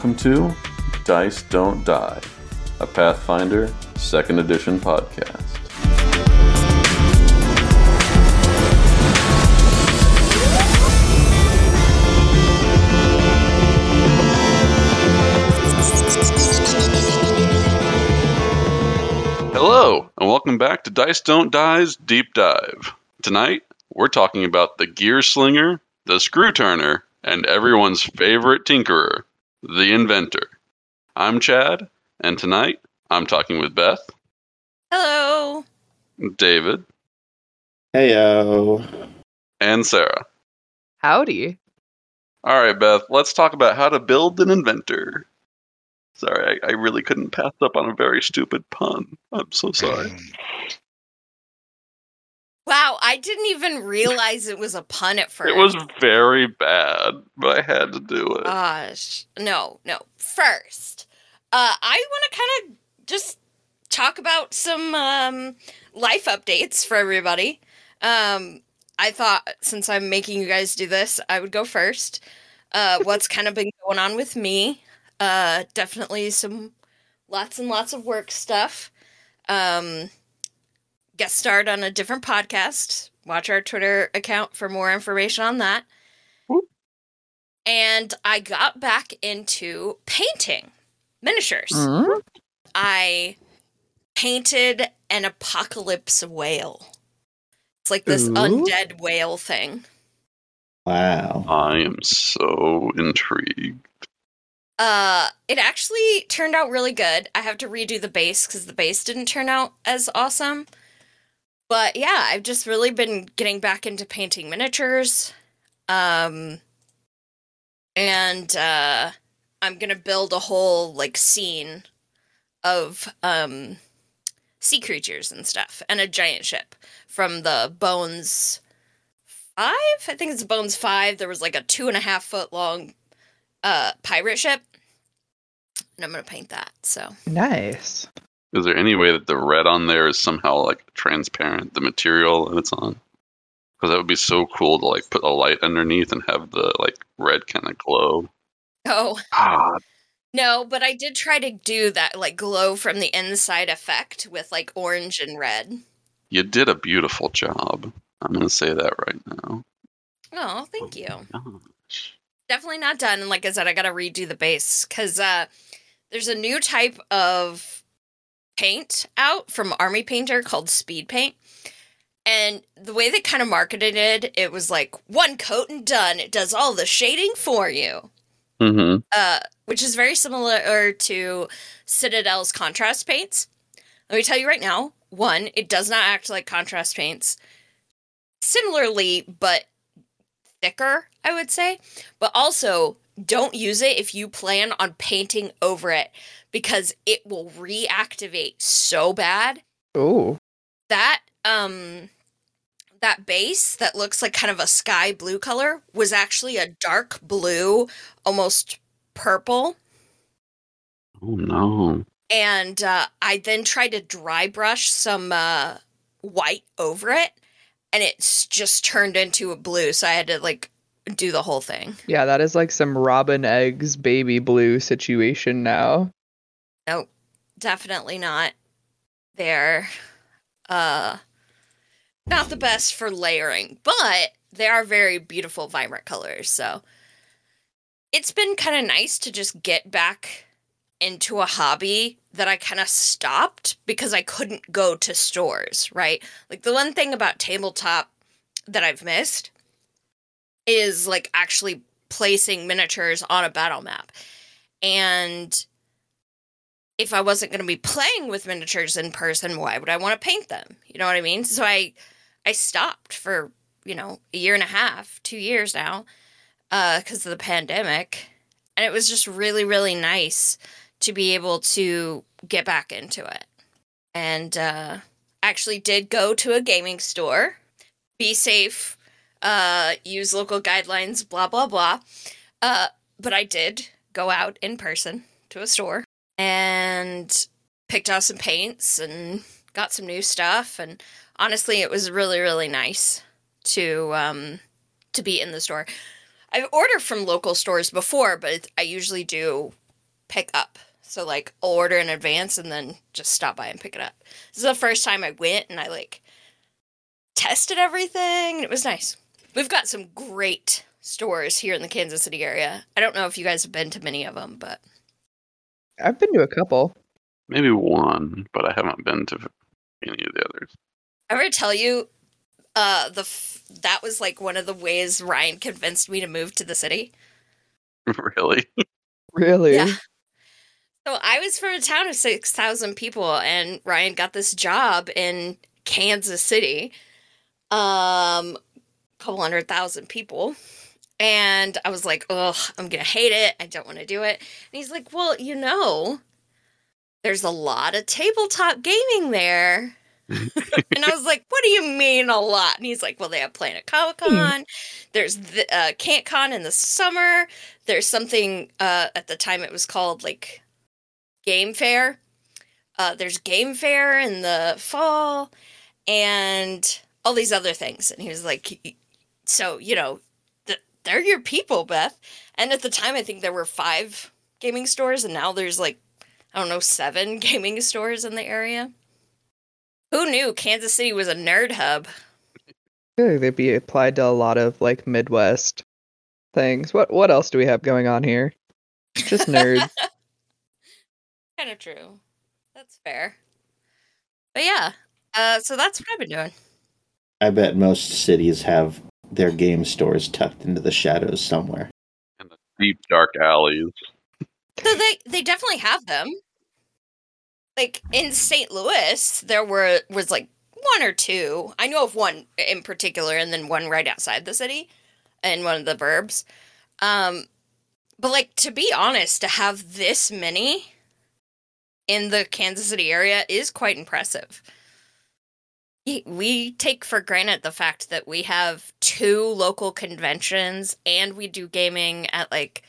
Welcome to Dice Don't Die, a Pathfinder 2nd Edition podcast. Hello, and welcome back to Dice Don't Die's Deep Dive. Tonight, we're talking about the Gear Slinger, the Screw Turner, and everyone's favorite tinkerer, the Inventor. I'm Chad, and tonight I'm talking with Beth, Hello. David, Heyo. and Sarah. Howdy. All right, Beth, let's talk about how to build an inventor. Sorry, I, I really couldn't pass up on a very stupid pun. I'm so sorry. Wow, I didn't even realize it was a pun at first. It was very bad, but I had to do it. Gosh, no, no. First, uh, I want to kind of just talk about some um, life updates for everybody. Um, I thought since I'm making you guys do this, I would go first. Uh, what's kind of been going on with me? Uh, definitely some lots and lots of work stuff. Um, guest starred on a different podcast. Watch our Twitter account for more information on that. Whoop. And I got back into painting miniatures. Mm. I painted an apocalypse whale. It's like this Ooh. undead whale thing. Wow. I am so intrigued. Uh, it actually turned out really good. I have to redo the base because the base didn't turn out as awesome. But yeah, I've just really been getting back into painting miniatures. Um, and uh, I'm gonna build a whole like scene of um sea creatures and stuff, and a giant ship from the Bones Five. I think it's Bones Five. There was like a two and a half foot long uh pirate ship and i'm gonna paint that so Nice. Is there any way that the red on there is somehow like transparent, the material that it's on? Because that would be so cool to like put a light underneath and have the like red kind of glow. oh Ah, no but i did try to do that like glow from the inside effect with like orange and red you did a beautiful job. I'm gonna say that right now. oh thank you Gosh. definitely not done and like i said i gotta redo the base because uh there's a new type of paint out from army painter called speed paint and the way they kind of marketed it it was like one coat and done it does all the shading for you Mm-hmm. uh, which is very similar to Citadel's contrast paints. Let me tell you right now one, it does not act like contrast paints. Similarly, but thicker, I would say. But also, don't use it if you plan on painting over it because it will reactivate so bad Oh. that um that base that looks like kind of a sky blue color was actually a dark blue almost purple Oh no. and uh, i then tried to dry brush some uh, white over it and it's just turned into a blue so i had to like do the whole thing Yeah, that is like some Robin Eggs baby blue situation now. nope definitely not there uh not the best for layering but they are very beautiful vibrant colors so it's been kind of nice to just get back into a hobby that I kind of stopped because I couldn't go to stores, right? Like the one thing about tabletop that I've missed is like actually placing miniatures on a battle map. And if I wasn't going to be playing with miniatures in person, why would I want to paint them? You know what I mean? So I I stopped for, you know, a year and a half, 2 years now, uh cuz of the pandemic. And it was just really really nice to be able to get back into it. And uh actually did go to a gaming store. Be safe. Uh use local guidelines, blah blah blah. Uh but I did go out in person to a store and picked out some paints and got some new stuff and honestly it was really really nice to um to be in the store I've ordered from local stores before, but I usually do pick up. So like I'll order in advance and then just stop by and pick it up. This is the first time I went and I like tested everything. It was nice. We've got some great stores here in the Kansas City area. I don't know if you guys have been to many of them, but I've been to a couple. Maybe one, but I haven't been to any of the others. I ever tell you uh the f- that was like one of the ways Ryan convinced me to move to the city. really? Really? Yeah. So I was from a town of 6,000 people and Ryan got this job in Kansas City. Um a couple hundred thousand people. And I was like, "Ugh, I'm going to hate it. I don't want to do it." And he's like, "Well, you know, there's a lot of tabletop gaming there." and I was like, "What do you mean a lot?" And he's like, "Well, they have Planet Comic Con. There's the uh, in the summer. There's something uh, at the time it was called like Game Fair. Uh, there's Game Fair in the fall, and all these other things." And he was like, "Y- "So you know, th- they're your people, Beth." And at the time, I think there were five gaming stores, and now there's like I don't know seven gaming stores in the area. Who knew Kansas City was a nerd hub? I feel like they'd be applied to a lot of like Midwest things. What what else do we have going on here? Just nerds. kind of true. That's fair. But yeah, uh, so that's what I've been doing. I bet most cities have their game stores tucked into the shadows somewhere. In the deep dark alleys. So they they definitely have them. Like in St. Louis, there were was like one or two. I know of one in particular, and then one right outside the city, in one of the burbs. Um, but like to be honest, to have this many in the Kansas City area is quite impressive. We- We take for granted the fact that we have two local conventions and we do gaming at like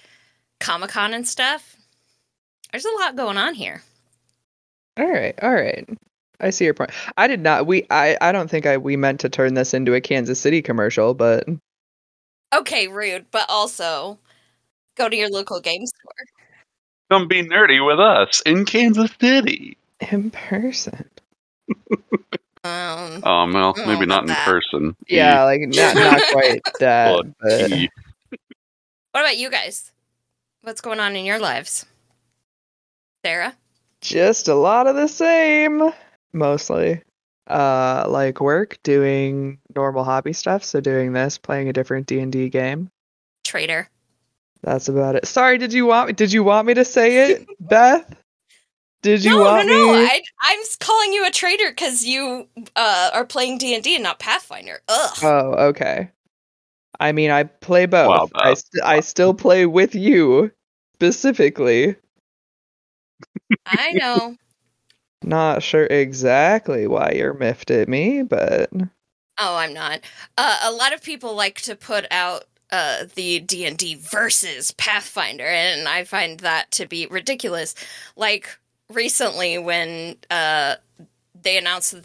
Comic Con and stuff. There's a lot going on here. all right, all right. I see your point. I did not we I I don't think I we meant to turn this into a Kansas City commercial, but Okay, rude, but also go to your local game store. Come be nerdy with us in Kansas City. in person. Um, Oh, well, maybe not in that. person. Yeah, like not not quite that. But he- what about you guys? What's going on in your lives? Sarah? just a lot of the same mostly uh like work doing normal hobby stuff so doing this playing a different d&d game Traitor. that's about it sorry did you want did you want me to say it beth did you no, want no, no. me I, I'm calling you a traitor because you uh, are playing D and D and not Pathfinder. Ugh. oh okay i mean i play both Wow, I, st- I still play with you specifically I know. not sure exactly why you're miffed at me but Oh, I'm not. Uh, a lot of people like to put out uh, the D and D versus Pathfinder, and I find that to be ridiculous. Like recently, when uh, they announced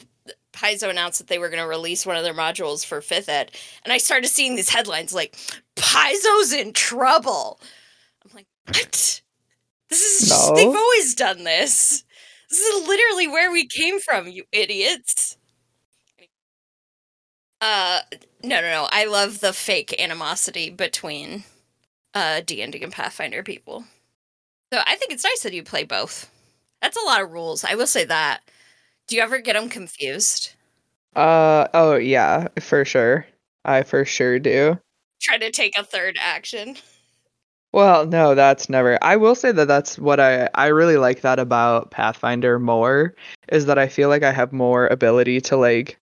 Paizo announced that they were going to release one of their modules for fifth ed, and I started seeing these headlines like "Paizo's in trouble." I'm like, what? This is just, No. they've always done this. This is literally where we came from, you idiots. Uh, no, no, no. I love the fake animosity between uh D and D and Pathfinder people. So I think it's nice that you play both. That's a lot of rules. I will say that. Do you ever get them confused? uh oh yeah for sure i for sure do Try to take a third action. Well, no, that's never. I will say that that's what I I really like that about Pathfinder more is that I feel like I have more ability to like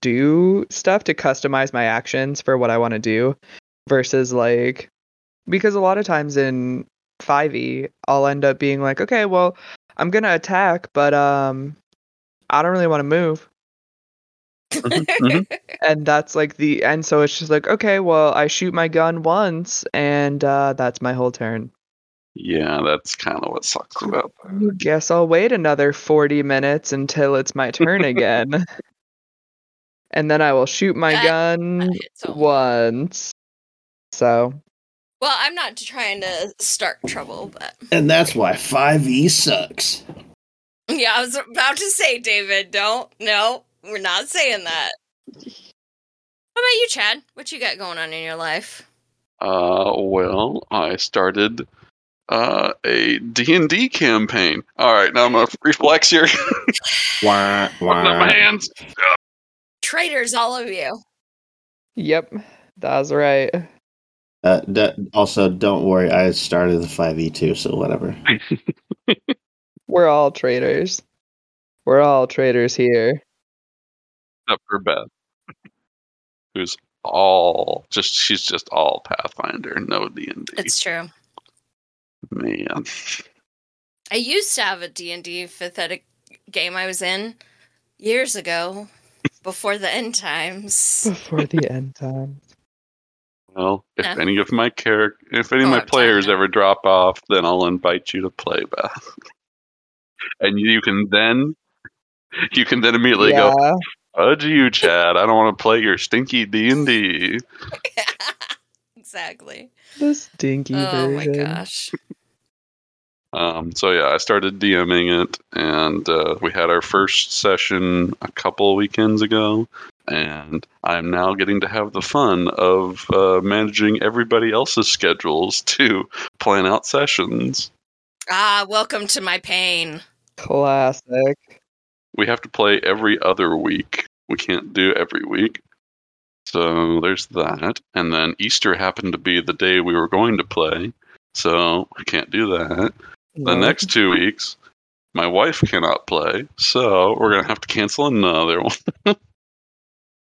do stuff to customize my actions for what I want to do versus like because a lot of times in 5e I'll end up being like, okay, well, I'm going to attack, but um I don't really want to move. mhm. And that's like the and so it's just like, okay, well, I shoot my gun once and uh that's my whole turn. Yeah, that's kind of what sucks about that. I guess I'll wait another 40 minutes until it's my turn again. and then I will shoot my gun once. So Well, I'm not trying to start trouble, but And that's why 5e sucks. yeah, I was about to say, David, don't. No, we're not saying that. What about you, Chad? What you got going on in your life? Uh, well, I started uh, a D&D campaign. All right, now I'm going to reflex here. Wah, Open up my hands. Traitors, all of you. yep, that's right. Uh, d- also, don't worry. I started the 5e too, so whatever. We're all traitors. We're all traitors here. Except for Beth, who's all just she's just all Pathfinder, no D&D. It's true. Man, I used to have a D&D fifth ed game I was in years ago, before the end times. Before the end times. Well, if Yeah. any of my character, if any of Oh, my I'm players ever drop off, then I'll invite you to play Beth, and you can then you can then immediately go, yeah, "Fudge you, Chad! I don't want to play your stinky D and D." exactly. the stinky Oh my gosh. Um, so yeah, I started DMing it, and uh, we had our first session a couple weekends ago, and I'm now getting to have the fun of uh, managing everybody else's schedules to plan out sessions. Ah, welcome to my pain. Classic. We have to play every other week. We can't do every week. So there's that. And then Easter happened to be the day we were going to play, so I can't do that. The next two weeks, my wife cannot play, so we're gonna have to cancel another one.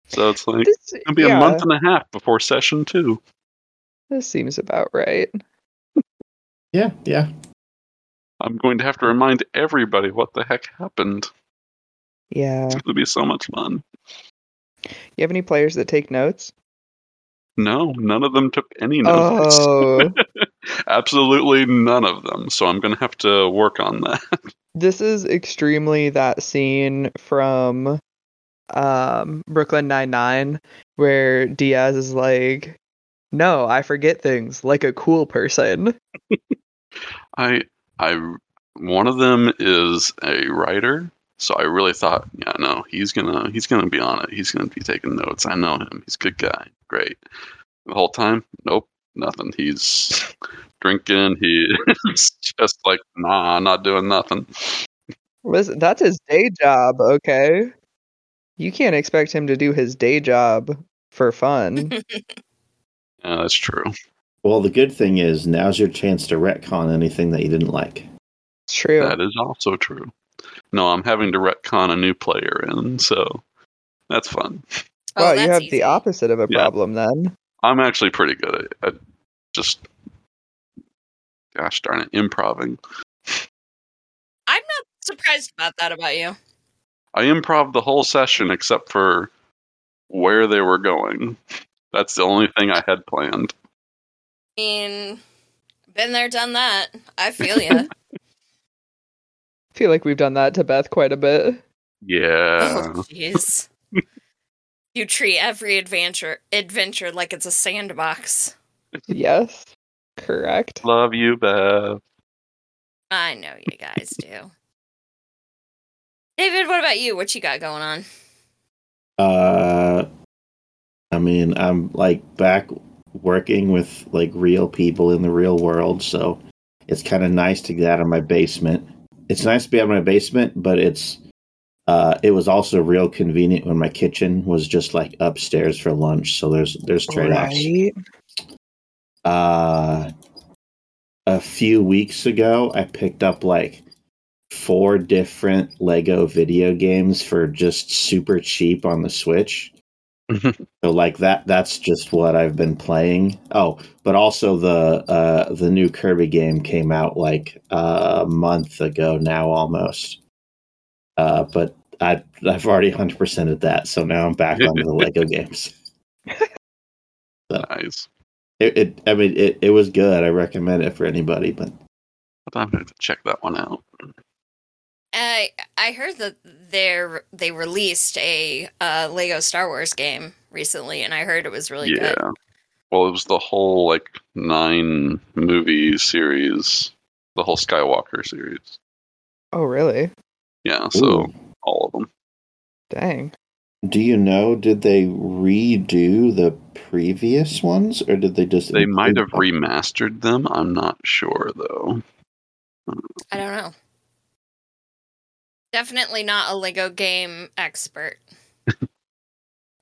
So it's like This, it's gonna be yeah, a month and a half before session two. This seems about right. Yeah, yeah. I'm going to have to remind everybody what the heck happened. Yeah. It's gonna be so much fun. You have any players that take notes? No, none of them took any notes. Oh, Absolutely none of them. So I'm gonna have to work on that. this is extremely that scene from um Brooklyn Nine Nine where Diaz is like, "No, I forget things like a cool person." I I one of them is a writer, so I really thought, yeah, no, he's gonna he's gonna be on it. He's gonna be taking notes. I know him. He's a good guy. Great. The whole time, nope, nothing. He's drinking. He's just like, nah, not doing nothing. Listen, that's his day job, okay? You can't expect him to do his day job for fun. Yeah, that's true. Well, the good thing is now's your chance to retcon anything that you didn't like. It's true. That is also true. No, I'm having to retcon a new player in, so that's fun. Oh, well, you have easy. the opposite of a Yeah. problem then. I'm actually pretty good at, at just, gosh darn it, improving. I'm not surprised about that about you. I improv the whole session except for where they were going. That's the only thing I had planned. I mean, been there, done that. I feel you. Feel like we've done that to Beth quite a bit. Yeah. oh, you treat every adventure adventure like it's a sandbox. Yes. Correct. Love you, Beth. I know you guys do. David, what about you? What you got going on? Uh, I mean, I'm like back working with like real people in the real world, so it's kind of nice to get out of my basement. It's nice to be out of my basement, but it's uh, it was also real convenient when my kitchen was just like upstairs for lunch. So there's there's trade offs. Right. Uh, a few weeks ago, I picked up like four different Lego video games for just super cheap on the Switch. so like that that's just what I've been playing. Oh, but also the uh the new Kirby game came out like uh, a month ago now almost. Uh but I I've already 100%ed that, so now I'm back on the Lego games. nice. It, it I mean it, it was good. I recommend it for anybody, but But I'm going to check that one out. I I heard that they they released a uh, Lego Star Wars game recently, and I heard it was really yeah. good. Well, it was the whole like nine movie series, the whole Skywalker series. Oh, really? Yeah, so Ooh. all of them. Dang. Do you know? Did they redo the previous ones, or did they just? They might have include- remastered them. I'm not sure though. I don't know. Definitely not a Lego game expert.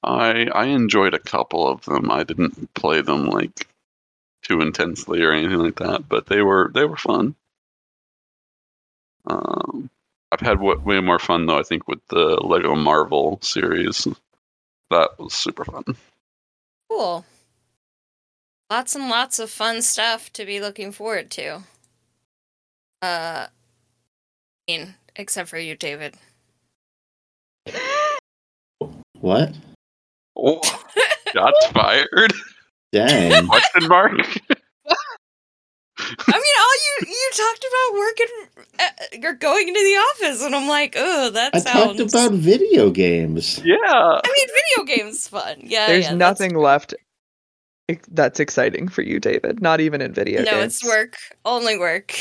I I enjoyed a couple of them. I didn't play them like too intensely or anything like that, but they were they were fun. Um, I've had way more fun though. I think with the Lego Marvel series, that was super fun. Cool. Lots and lots of fun stuff to be looking forward to. Uh, mean, except for you, David. What? Oh, shots fired? Dang! Question mark? I mean, all you you talked about working, uh, you're going into the office, and I'm like, oh, that I sounds. talked about video games. yeah. I mean, video games fun. Yeah, There's yeah, that's- nothing left that's exciting for you, David. Not even in video No, games. it's work. Only work.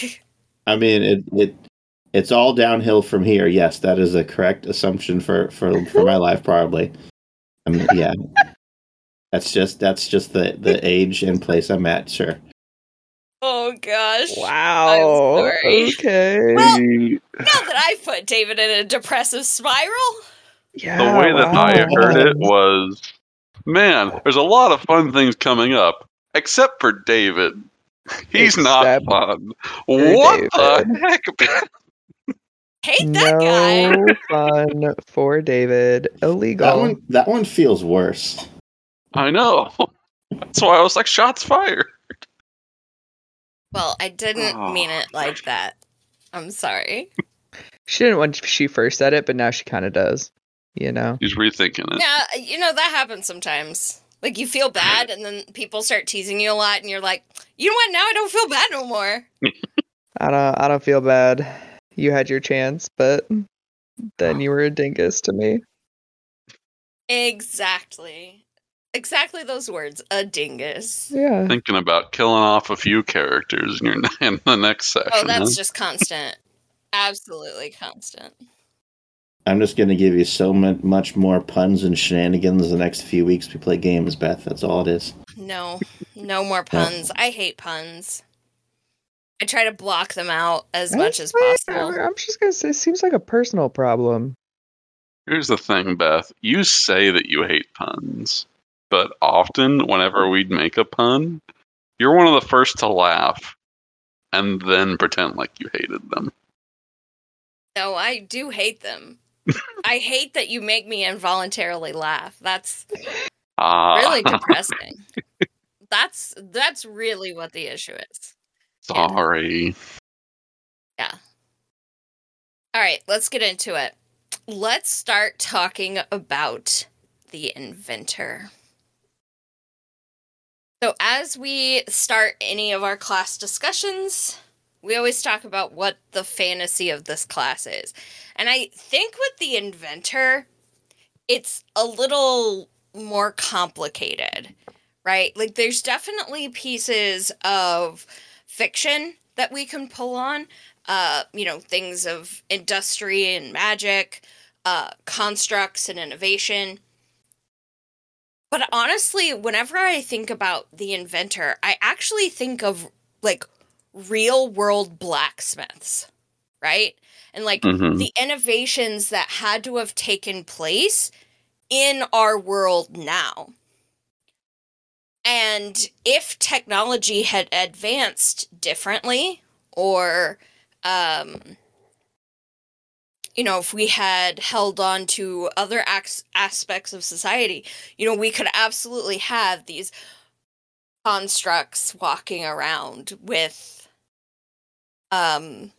I mean, it it it's all downhill from here. Yes, that is a correct assumption for for for my life, probably. I mean, yeah, that's just that's just the the age and place I'm at. Sure. Oh gosh. Wow. sorry. Okay. Well- The, Not that I put David in a depressive spiral. yeah. the way that I heard it was, man, there's a lot of fun things coming up, except for David. He's not fun. for What David. the heck? Hate that guy. No fun for David. Illegal. That one that one feels worse. I know. That's why I was like, shots fired. Well, I didn't Oh. mean it like that. I'm sorry. She didn't when she first said it, but now she kind of does. You know. He's rethinking it. Yeah, you know that happens sometimes. Like you feel bad, and then people start teasing you a lot, and you're like, you know what? Now I don't feel bad no more. I don't. I don't feel bad. You had your chance, but then you were a dingus to me. Exactly. Exactly those words. A dingus. Yeah. Thinking about killing off a few characters in, your, in the next section. Oh, that's huh? just constant. Absolutely constant. I'm just going to give you so mu- much more puns and shenanigans the next few weeks we play games, Beth. That's all it is. No, no more puns. I hate puns. I try to block them out as much as possible. I'm just gonna say, it seems like a personal problem. Here's the thing, Beth. You say that you hate puns, but often, whenever we'd make a pun, you're one of the first to laugh and then pretend like you hated them. No, I do hate them. I hate that you make me involuntarily laugh. That's Ah, really depressing. that's that's really what the issue is. Sorry. Yeah. All right, let's get into it. Let's start talking about the inventor. So, as we start any of our class discussions, we always talk about what the fantasy of this class is. And I think with the inventor, it's a little more complicated, right? Like, there's definitely pieces of fiction that we can pull on uh, you know, things of industry and magic, uh, constructs and innovation. But honestly, whenever I think about the inventor, I actually think of like real world blacksmiths, right? And like Mhm. the innovations that had to have taken place in our world now. And if technology had advanced differently, or um, you know, if we had held on to other aspects of society, you know, we could absolutely have these constructs walking around with um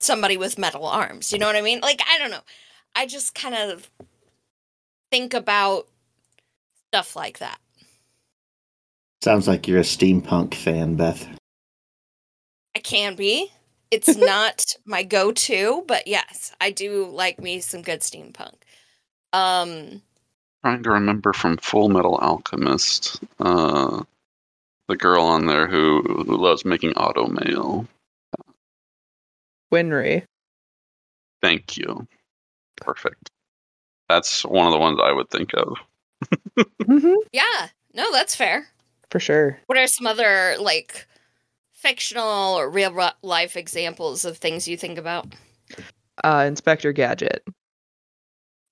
somebody with metal arms. You know what I mean? Like I don't know. I just kind of think about stuff like that. Sounds like you're a steampunk fan, Beth. I can be. It's not my go-to, but yes, I do like me some good steampunk. Um, Trying to remember from Fullmetal Alchemist. Uh, the girl on there who, who loves making auto mail. Winry. Thank you. Perfect. That's one of the ones I would think of. hmm Yeah, no, that's fair. For sure. What are some other like fictional or real life examples of things you think about? Uh, Inspector Gadget.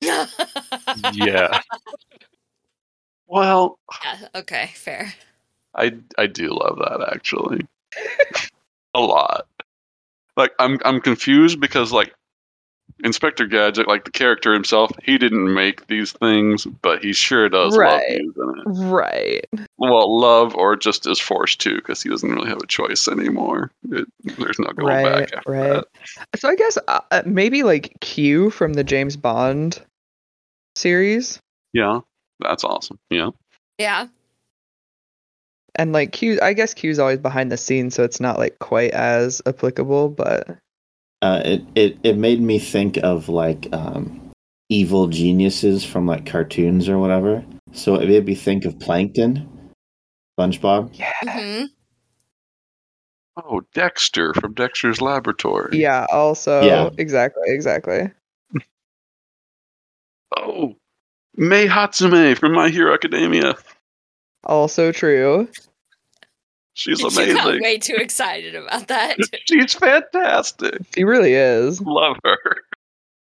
yeah. Yeah. well, Okay. Fair. I I do love that actually. a lot. Like I'm I'm confused because like Inspector Gadget, like the character himself, he didn't make these things, but he sure does love Right. using it. Right. Well, love or just is forced to because he doesn't really have a choice anymore. It, there's no going Right. back after Right. that. So I guess uh, uh, maybe like Q from the James Bond series, Yeah, that's awesome. Yeah. Yeah. and like Q. I guess Q's always behind the scenes, so it's not like quite as applicable. But Uh, it, it it made me think of like um, evil geniuses from like cartoons or whatever. So it made me think of Plankton, SpongeBob. yeah, hmm Oh, Dexter from Dexter's Laboratory. yeah. Also, Yeah. exactly, exactly. Oh, Mei Hatsume from My Hero Academia. Also true. She's You got amazing. way too excited about that. She's fantastic. She really is. Love her.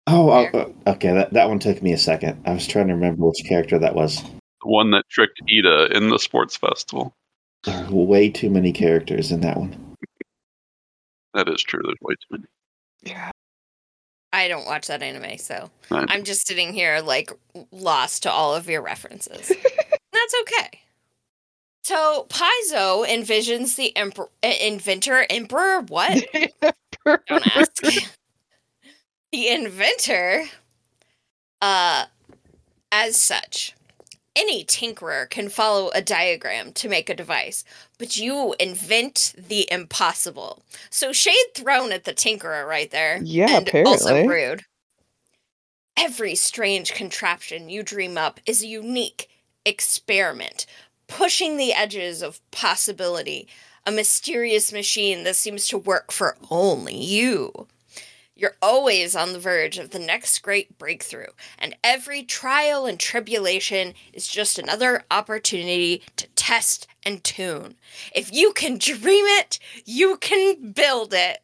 Oh, oh, Fair. oh, okay. That that one took me a second. I was trying to remember which character that was. The one that tricked Iida in the sports festival. There are way too many characters in that one. That is true. There's way too many. Yeah. I don't watch that anime, so I'm just sitting here like lost to all of your references. That's okay. So Paizo envisions the emperor, inventor, emperor. What? Don't ask. the inventor, uh, as such, any tinkerer can follow a diagram to make a device, but you invent the impossible. So shade thrown at the tinkerer right there. Yeah, and also apparently. rude. Every strange contraption you dream up is a unique experiment, pushing the edges of possibility. A mysterious machine that seems to work for only you. You're always on the verge of the next great breakthrough, and every trial and tribulation is just another opportunity to test and tune. If you can dream it, you can build it.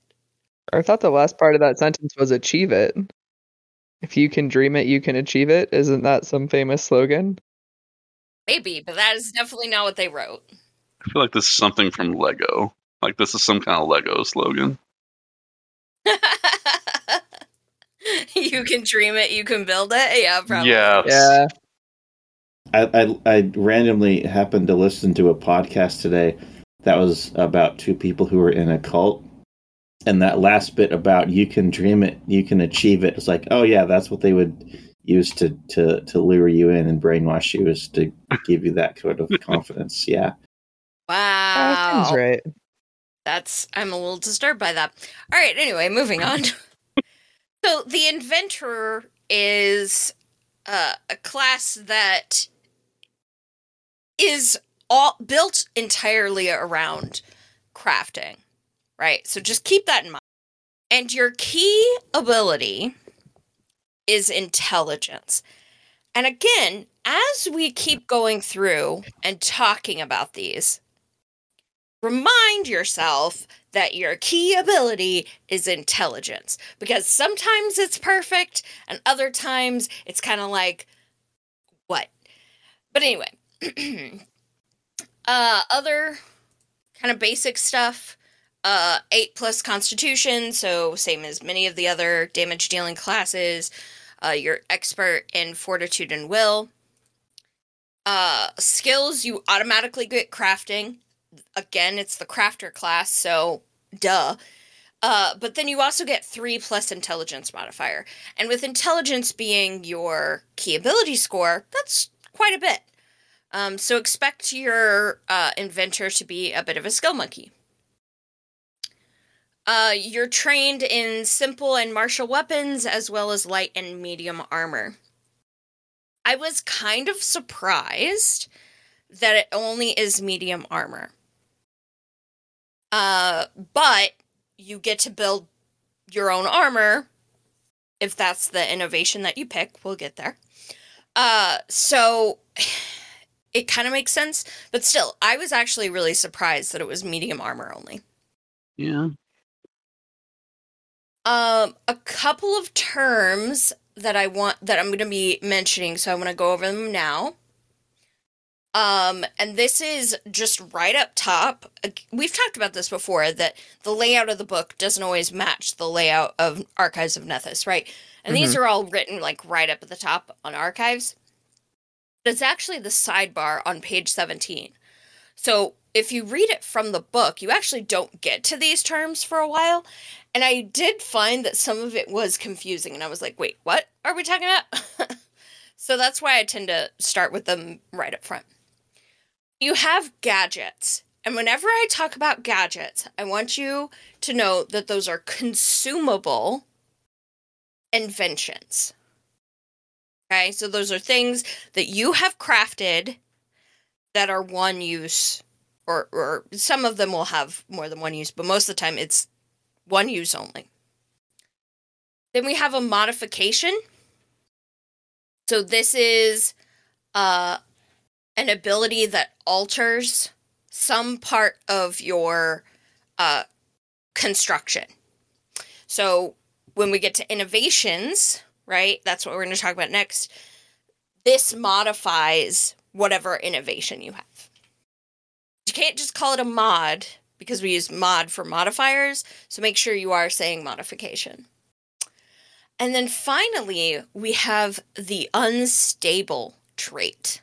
I thought the last part of that sentence was achieve it. If you can dream it, you can achieve it. Isn't that some famous slogan? Maybe, but that is definitely not what they wrote. I feel like this is something from Lego. Like this is some kind of Lego slogan. you can dream it, you can build it. Yeah, probably. Yes. Yeah. I, I I randomly happened to listen to a podcast today that was about two people who were in a cult, and that last bit about you can dream it, you can achieve it. It's like, oh yeah, that's what they would use to to to lure you in and brainwash you is to give you that sort of confidence. Yeah. That Wow. seems right. That's I'm a little disturbed by that. All right, anyway, moving on. so the inventor is uh, a class that is all built entirely around crafting, right? So just keep that in mind. And your key ability is intelligence. And again, as we keep going through and talking about these, remind yourself that your key ability is intelligence because sometimes it's perfect and other times it's kind of like what but anyway uh other kind of basic stuff uh 8 plus constitution so same as many of the other damage dealing classes uh you're expert in fortitude and will uh skills you automatically get crafting again, it's the crafter class, so duh. Uh, but then you also get three plus intelligence modifier. And with intelligence being your key ability score, that's quite a bit. Um, so expect your uh, inventor to be a bit of a skill monkey. Uh, you're trained in simple and martial weapons as well as light and medium armor. I was kind of surprised that it only is medium armor Uh, but you get to build your own armor if that's the innovation that you pick. We'll get there. Uh, so it kind of makes sense, but still, I was actually really surprised that it was medium armor only. Yeah. Um, a couple of terms that I want that I'm going to be mentioning, so I want to go over them now. Um, and this is just right up top. We've talked about this before that the layout of the book doesn't always match the layout of Archives of Nethys, right? And these are all written like right up at the top on Archives. But it's actually the sidebar on page 17. So if you read it from the book, you actually don't get to these terms for a while. And I did find that some of it was confusing. And I was like, wait, what are we talking about? so that's why I tend to start with them right up front. You have gadgets. And whenever I talk about gadgets, I want you to know that those are consumable inventions. Okay, so those are things that you have crafted that are one use, or, or some of them will have more than one use, but most of the time it's one use only. Then we have a modification. So this is uh, an ability that alters some part of your uh, construction. So when we get to innovations, right? That's what we're going to talk about next. This modifies whatever innovation you have. You can't just call it a mod because we use mod for modifiers, so make sure you are saying modification. And then finally, we have the unstable trait.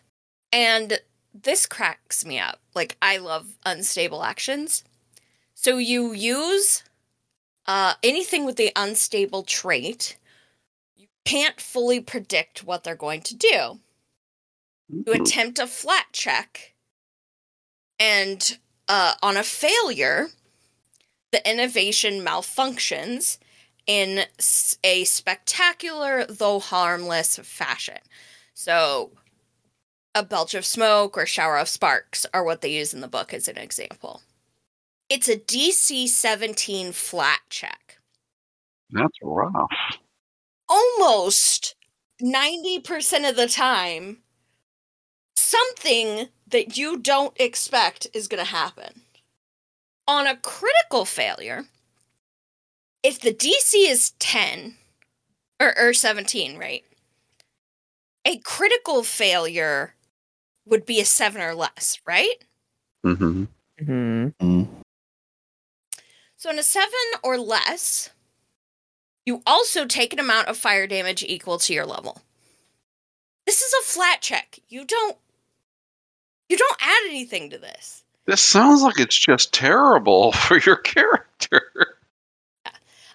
And this cracks me up. Like, I love unstable actions. So you use uh, anything with the unstable trait, you can't fully predict what they're going to do. You attempt a flat check, and uh, on a failure, the innovation malfunctions in a spectacular though harmless fashion. So, a belch of smoke or shower of sparks are what they use in the book as an example. It's a DC 17 flat check. That's rough. Almost 90% of the time, something that you don't expect is going to happen. On a critical failure, if the DC is 10 or, or 17, right? A critical failure would be a 7 or less, right? Mm-hmm. hmm Mm. So in a 7 or less, you also take an amount of fire damage equal to your level. This is a flat check. You don't you don't add anything to this. This sounds like it's just terrible for your character.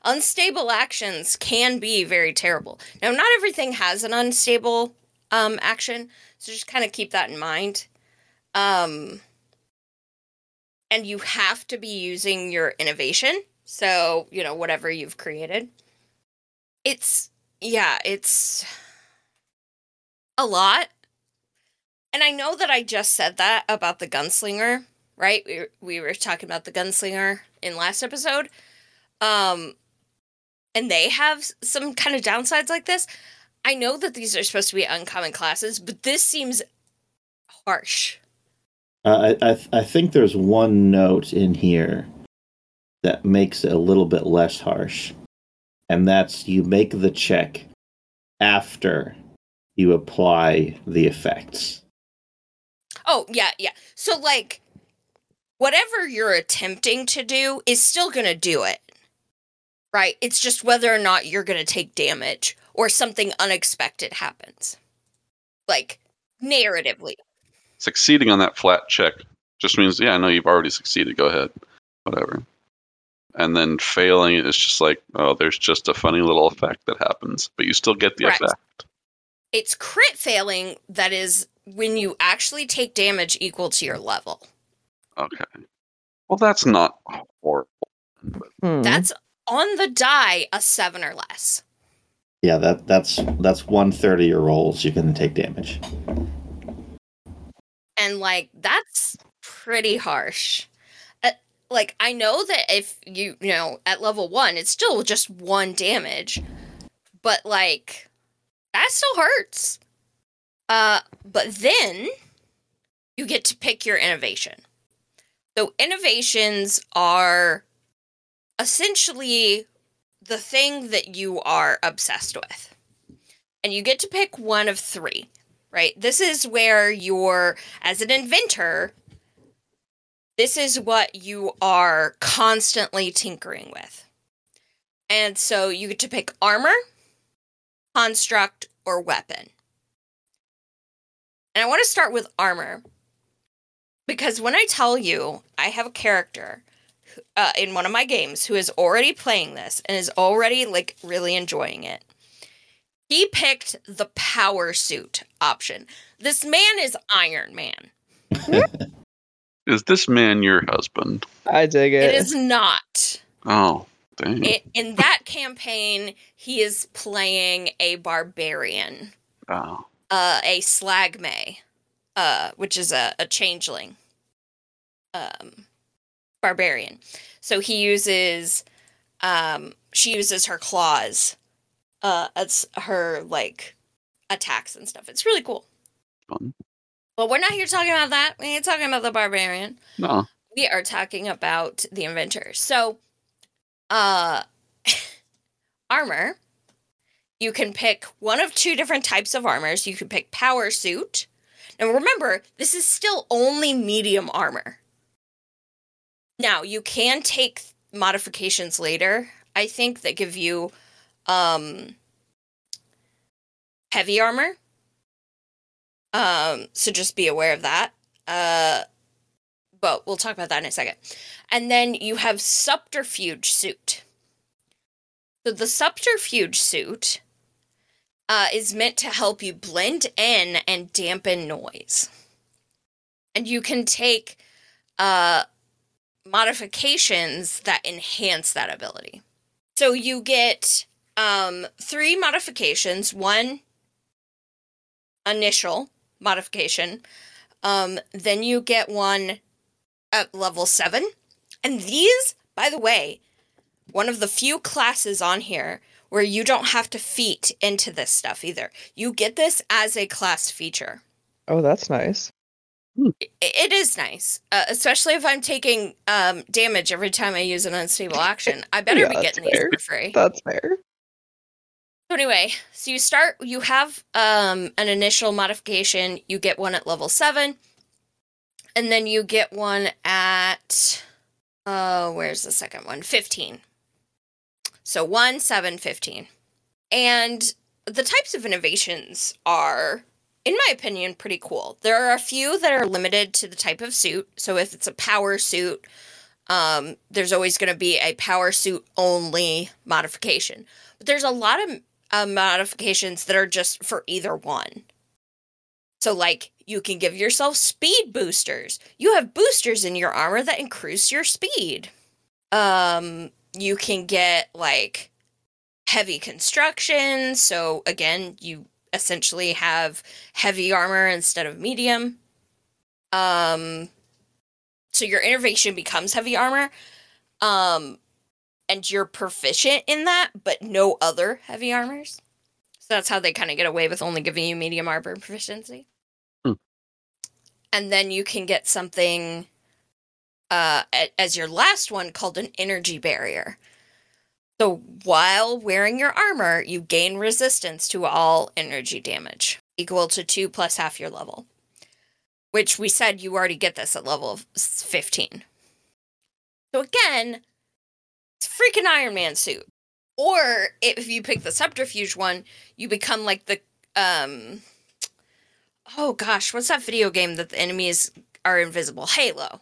unstable actions can be very terrible. Now, not everything has an unstable um, action, so just kind of keep that in mind. Um, and you have to be using your innovation, so you know whatever you've created. It's yeah, it's a lot. And I know that I just said that about the gunslinger, right? We were, we were talking about the gunslinger in last episode. Um, and they have some kind of downsides like this. I know that these are supposed to be uncommon classes, but this seems harsh. Uh, I I, th- I think there's one note in here that makes it a little bit less harsh, and that's you make the check after you apply the effects. Oh, yeah, yeah. So, like, whatever you're attempting to do is still going to do it. Right? It's just whether or not you're going to take damage or something unexpected happens. Like, narratively. Succeeding on that flat check just means, yeah, I know you've already succeeded. Go ahead. Whatever. And then failing is just like, oh, there's just a funny little effect that happens, but you still get the Right. effect. It's crit failing that is when you actually take damage equal to your level. Okay. Well, that's not horrible. Hmm. That's on the die a seven or less. Yeah, that that's that's one third of your rolls. You're going to take damage. and like that's pretty harsh. Uh, like I know that if you you know at level one, it's still just one damage, but like that still hurts. Uh, but then you get to pick your innovation. So innovations are essentially the thing that you are obsessed with. And you get to pick one of three, right? This is where you're, as an inventor, this is what you are constantly tinkering with. And so you get to pick armor, construct, or weapon. And I want to start with armor because when I tell you I have a character uh, in one of my games who is already playing this and is already like really enjoying it, he picked the power suit option. This man is Iron Man. Is this man your husband? I dig it. It is not. Oh, dang. I in that campaign, he is playing a barbarian, oh. Uh, a slag may, uh, which is a, a changeling, um, barbarian. So he uses, um, she uses her claws, uh, as her like attacks and stuff. It's really cool. Fun. But we're not here talking about that. We ain't talking about the barbarian No. we are talking about the inventor. So, uh, armor. You can pick one of two different types of armors. You can pick power suit. Now, remember, this is still only medium armor. Now, you can take modifications later, I think, that give you um, heavy armor. Um, so just be aware of that. Uh, but we'll talk about that in a second. And then you have subterfuge suit. So the subterfuge suit uh, is meant to help you blend in and dampen noise. And you can take uh, modifications that enhance that ability. So you get um, three modifications one initial modification, um, then you get one at level 7. And these, by the way, one of the few classes on here where you don't have to feat into this stuff either. You get this as a class feature. Oh, that's nice. I- It is nice, uh, especially if I'm taking um, damage every time I use an unstable action. I better Yeah, be getting these fair. for free. That's fair. So anyway, so you start you have um an initial modification, you get one at level 7 and then you get one at uh where's the second one? 15. So 1 7 15. And the types of innovations are in my opinion pretty cool. There are a few that are limited to the type of suit. So if it's a power suit, um there's always going to be a power suit only modification. But there's a lot of uh, modifications that are just for either one. So, like, you can give yourself speed boosters. You have boosters in your armor that increase your speed. Um, you can get like heavy construction. So, again, you essentially have heavy armor instead of medium. Um, so your innovation becomes heavy armor. Um, and you're proficient in that, but no other heavy armors. So that's how they kind of get away with only giving you medium armor proficiency. Hmm. And then you can get something uh, as your last one called an energy barrier. So while wearing your armor, you gain resistance to all energy damage, equal to two plus half your level. Which we said you already get this at level 15. So again, it's freaking Iron Man suit. Or if you pick the subterfuge one, you become like the um oh gosh, what's that video game that the enemies are invisible? Halo.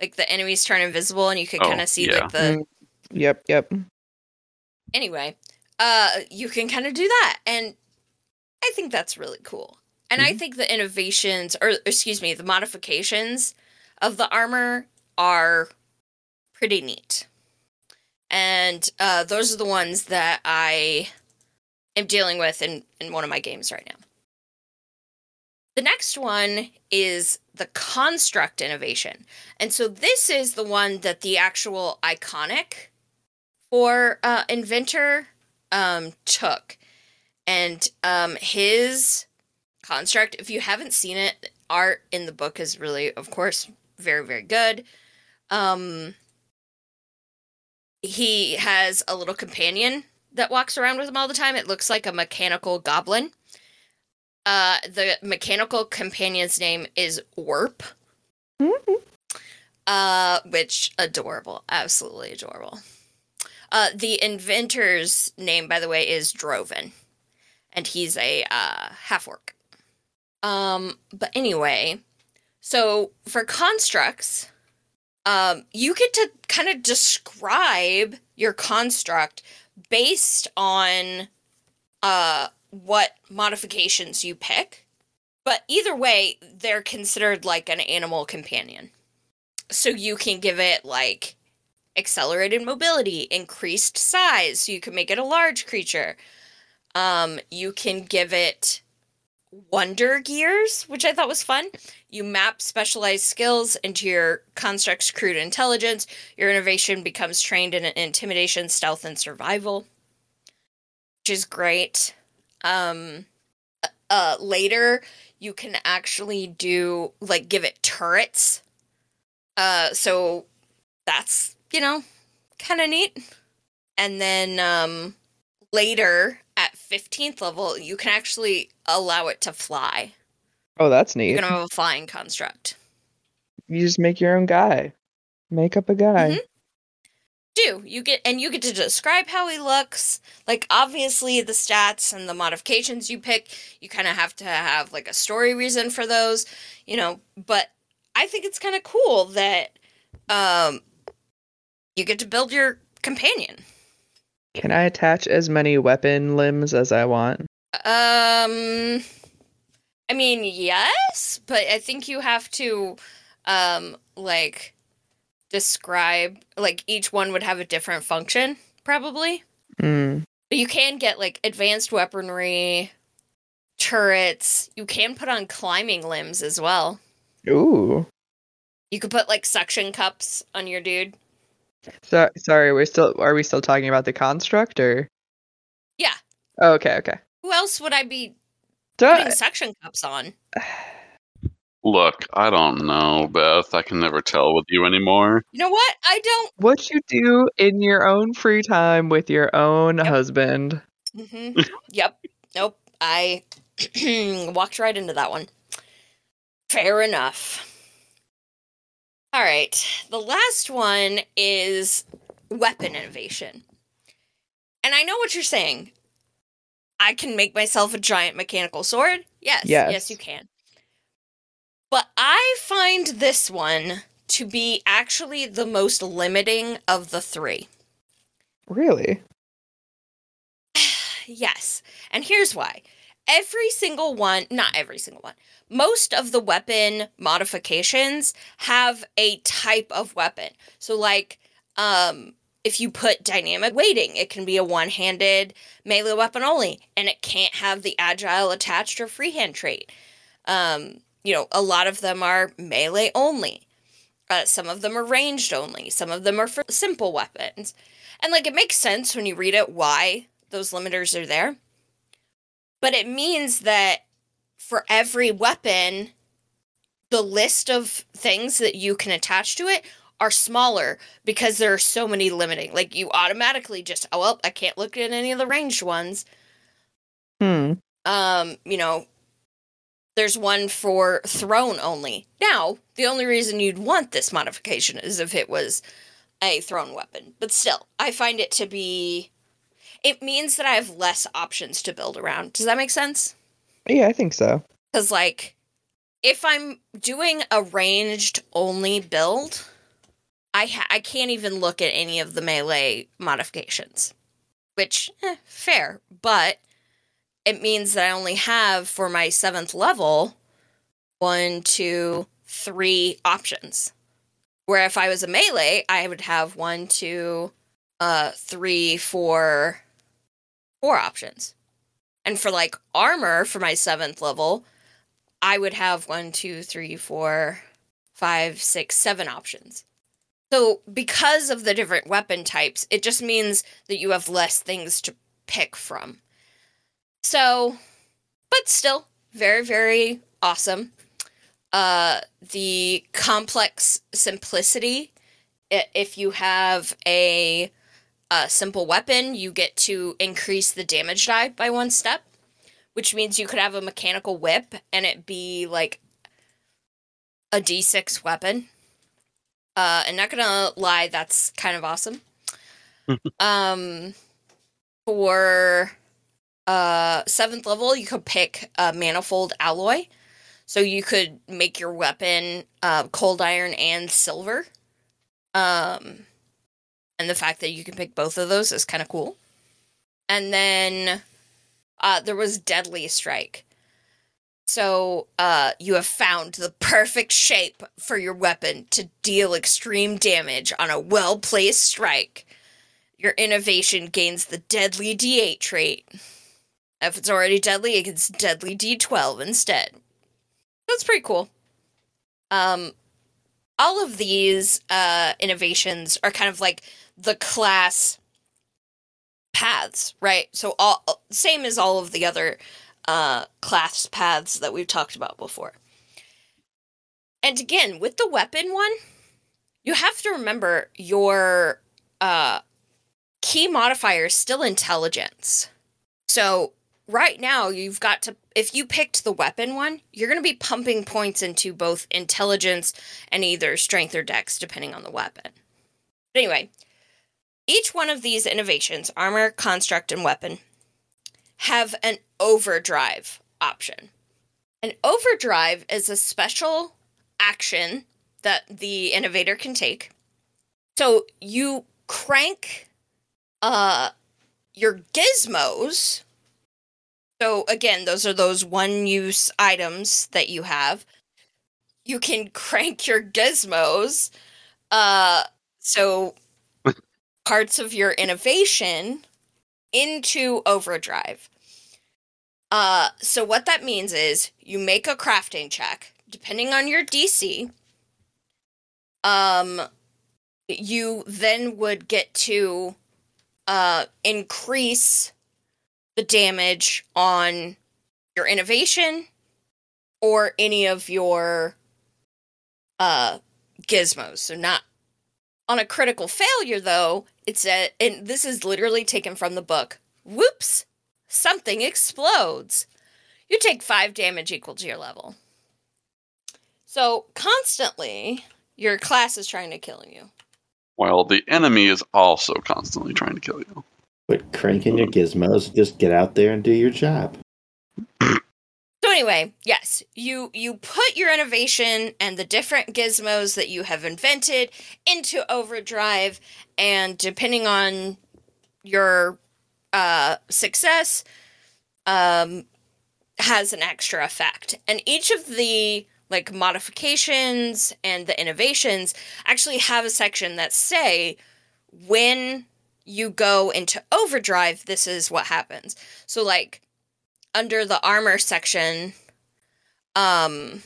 Like the enemies turn invisible and you could Oh, kind of see yeah. like the Mm. Yep, yep. anyway, uh you can kind of do that and I think that's really cool. And I think the innovations or excuse me, the modifications of the armor are pretty neat. And uh those are the ones that I am dealing with in in one of my games right now. The next one is the construct innovation. And so this is the one that the actual iconic for uh, inventor um, took. And um, his construct, if you haven't seen it, art in the book is really, of course, very, very good. Um, he has a little companion that walks around with him all the time. It looks like a mechanical goblin. Uh, the mechanical companion's name is Warp. Mhm. Uh, which adorable, absolutely adorable. Uh, the inventor's name, by the way, is Droven, and he's a uh, half orc. Um, but anyway, so for constructs, um, you get to kind of describe your construct based on uh what modifications you pick. But either way, they're considered like an animal companion. So you can give it like accelerated mobility, increased size, so you can make it a large creature. Um, you can give it wonder gears, which I thought was fun. You map specialized skills into your construct's crude intelligence. Your innovation becomes trained in intimidation, stealth, and survival, which is great. Um, uh, later, you can actually do like give it turrets. Uh, so that's you know kind of neat. And then um, later at 15th level, you can actually allow it to fly. Oh, that's neat. You neat. can have a flying construct. You just make your own guy. Make up a guy. Mhm. Do you get and you get to describe how he looks? Like obviously the stats and the modifications you pick, you kind of have to have like a story reason for those, you know. But I think it's kind of cool that um you get to build your companion. Can I attach as many weapon limbs as I want? Um, I mean, yes, but I think you have to, um, like, describe, like, each one would have a different function, probably. Mm. But you can get, like, advanced weaponry, turrets. You can put on climbing limbs as well. Ooh. You could put, like, suction cups on your dude. So, sorry, we're still are we still talking about the construct or? Yeah. Oh, okay, okay. Who else would I be So, putting suction cups on? Look, I don't know, Beth. I can never tell with you anymore. You know what? I don't. what you do in your own free time with your own Yep. husband? hmm yep. Nope. I walked right into that one. Fair enough. All right. The last one is weapon innovation. And I know what you're saying. I can make myself a giant mechanical sword. Yes. Yes. Yes, you can. But I find this one to be actually the most limiting of the three. Really? Yes. And here's why. Every single one, not every single one, most of the weapon modifications have a type of weapon. So like um if you put dynamic weighting, it can be a one-handed melee weapon only and it can't have the agile attached or freehand trait. Um you know, a lot of them are melee only. Uh, some of them are ranged only. Some of them are for simple weapons. And like it makes sense when you read it why those limiters are there. But it means that for every weapon, the list of things that you can attach to it are smaller because there are so many limiting. Like you automatically just, oh well, I can't look at any of the ranged ones. Hmm. Um, you know, there's one for thrown only. Now, the only reason you'd want this modification is if it was a thrown weapon. But still, I find it to be it means that I have less options to build around. Does that make sense? Yeah, I think so. Cuz like if I'm doing a ranged only build, I ha- I can't even look at any of the melee modifications. Which eh, fair, but it means that I only have for my seventh level one, two, three options. Where if I was a melee, I would have one, two, uh, three, four, four options. And for like armor for my seventh level, I would have one, two, three, four, five, six, seven options. So, because of the different weapon types, it just means that you have less things to pick from. So, but still, very, very awesome. Uh, the complex simplicity. If you have a, a simple weapon, you get to increase the damage die by one step, which means you could have a mechanical whip and it be like a d6 weapon. Uh, and not gonna lie, that's kind of awesome. um, for uh seventh level, you could pick a manifold alloy, so you could make your weapon uh, cold iron and silver. Um, and the fact that you can pick both of those is kind of cool. And then uh, there was deadly strike. So uh, you have found the perfect shape for your weapon to deal extreme damage on a well placed strike. Your innovation gains the deadly D8 trait. If it's already deadly, it gets deadly D12 instead. That's pretty cool. Um, all of these uh, innovations are kind of like the class paths, right? So all same as all of the other uh, class paths that we've talked about before. And again, with the weapon one, you have to remember your uh, key modifier is still intelligence. So right now, you've got to, if you picked the weapon one, you're going to be pumping points into both intelligence and either strength or dex, depending on the weapon. But anyway, each one of these innovations armor, construct, and weapon have an overdrive option. An overdrive is a special action that the innovator can take. So you crank uh your gizmos. So again, those are those one use items that you have. You can crank your gizmos uh so parts of your innovation into overdrive. Uh, so what that means is you make a crafting check, depending on your DC. Um, you then would get to uh increase the damage on your innovation or any of your uh gizmos. So not on a critical failure though, it's a and this is literally taken from the book. Whoops, something explodes. You take 5 damage equal to your level. So, constantly your class is trying to kill you. While the enemy is also constantly trying to kill you. Quit cranking your gizmos. Just get out there and do your job. So anyway, yes, you you put your innovation and the different gizmos that you have invented into overdrive and depending on your uh success um has an extra effect. And each of the like modifications and the innovations actually have a section that say when you go into overdrive this is what happens. So like under the armor section um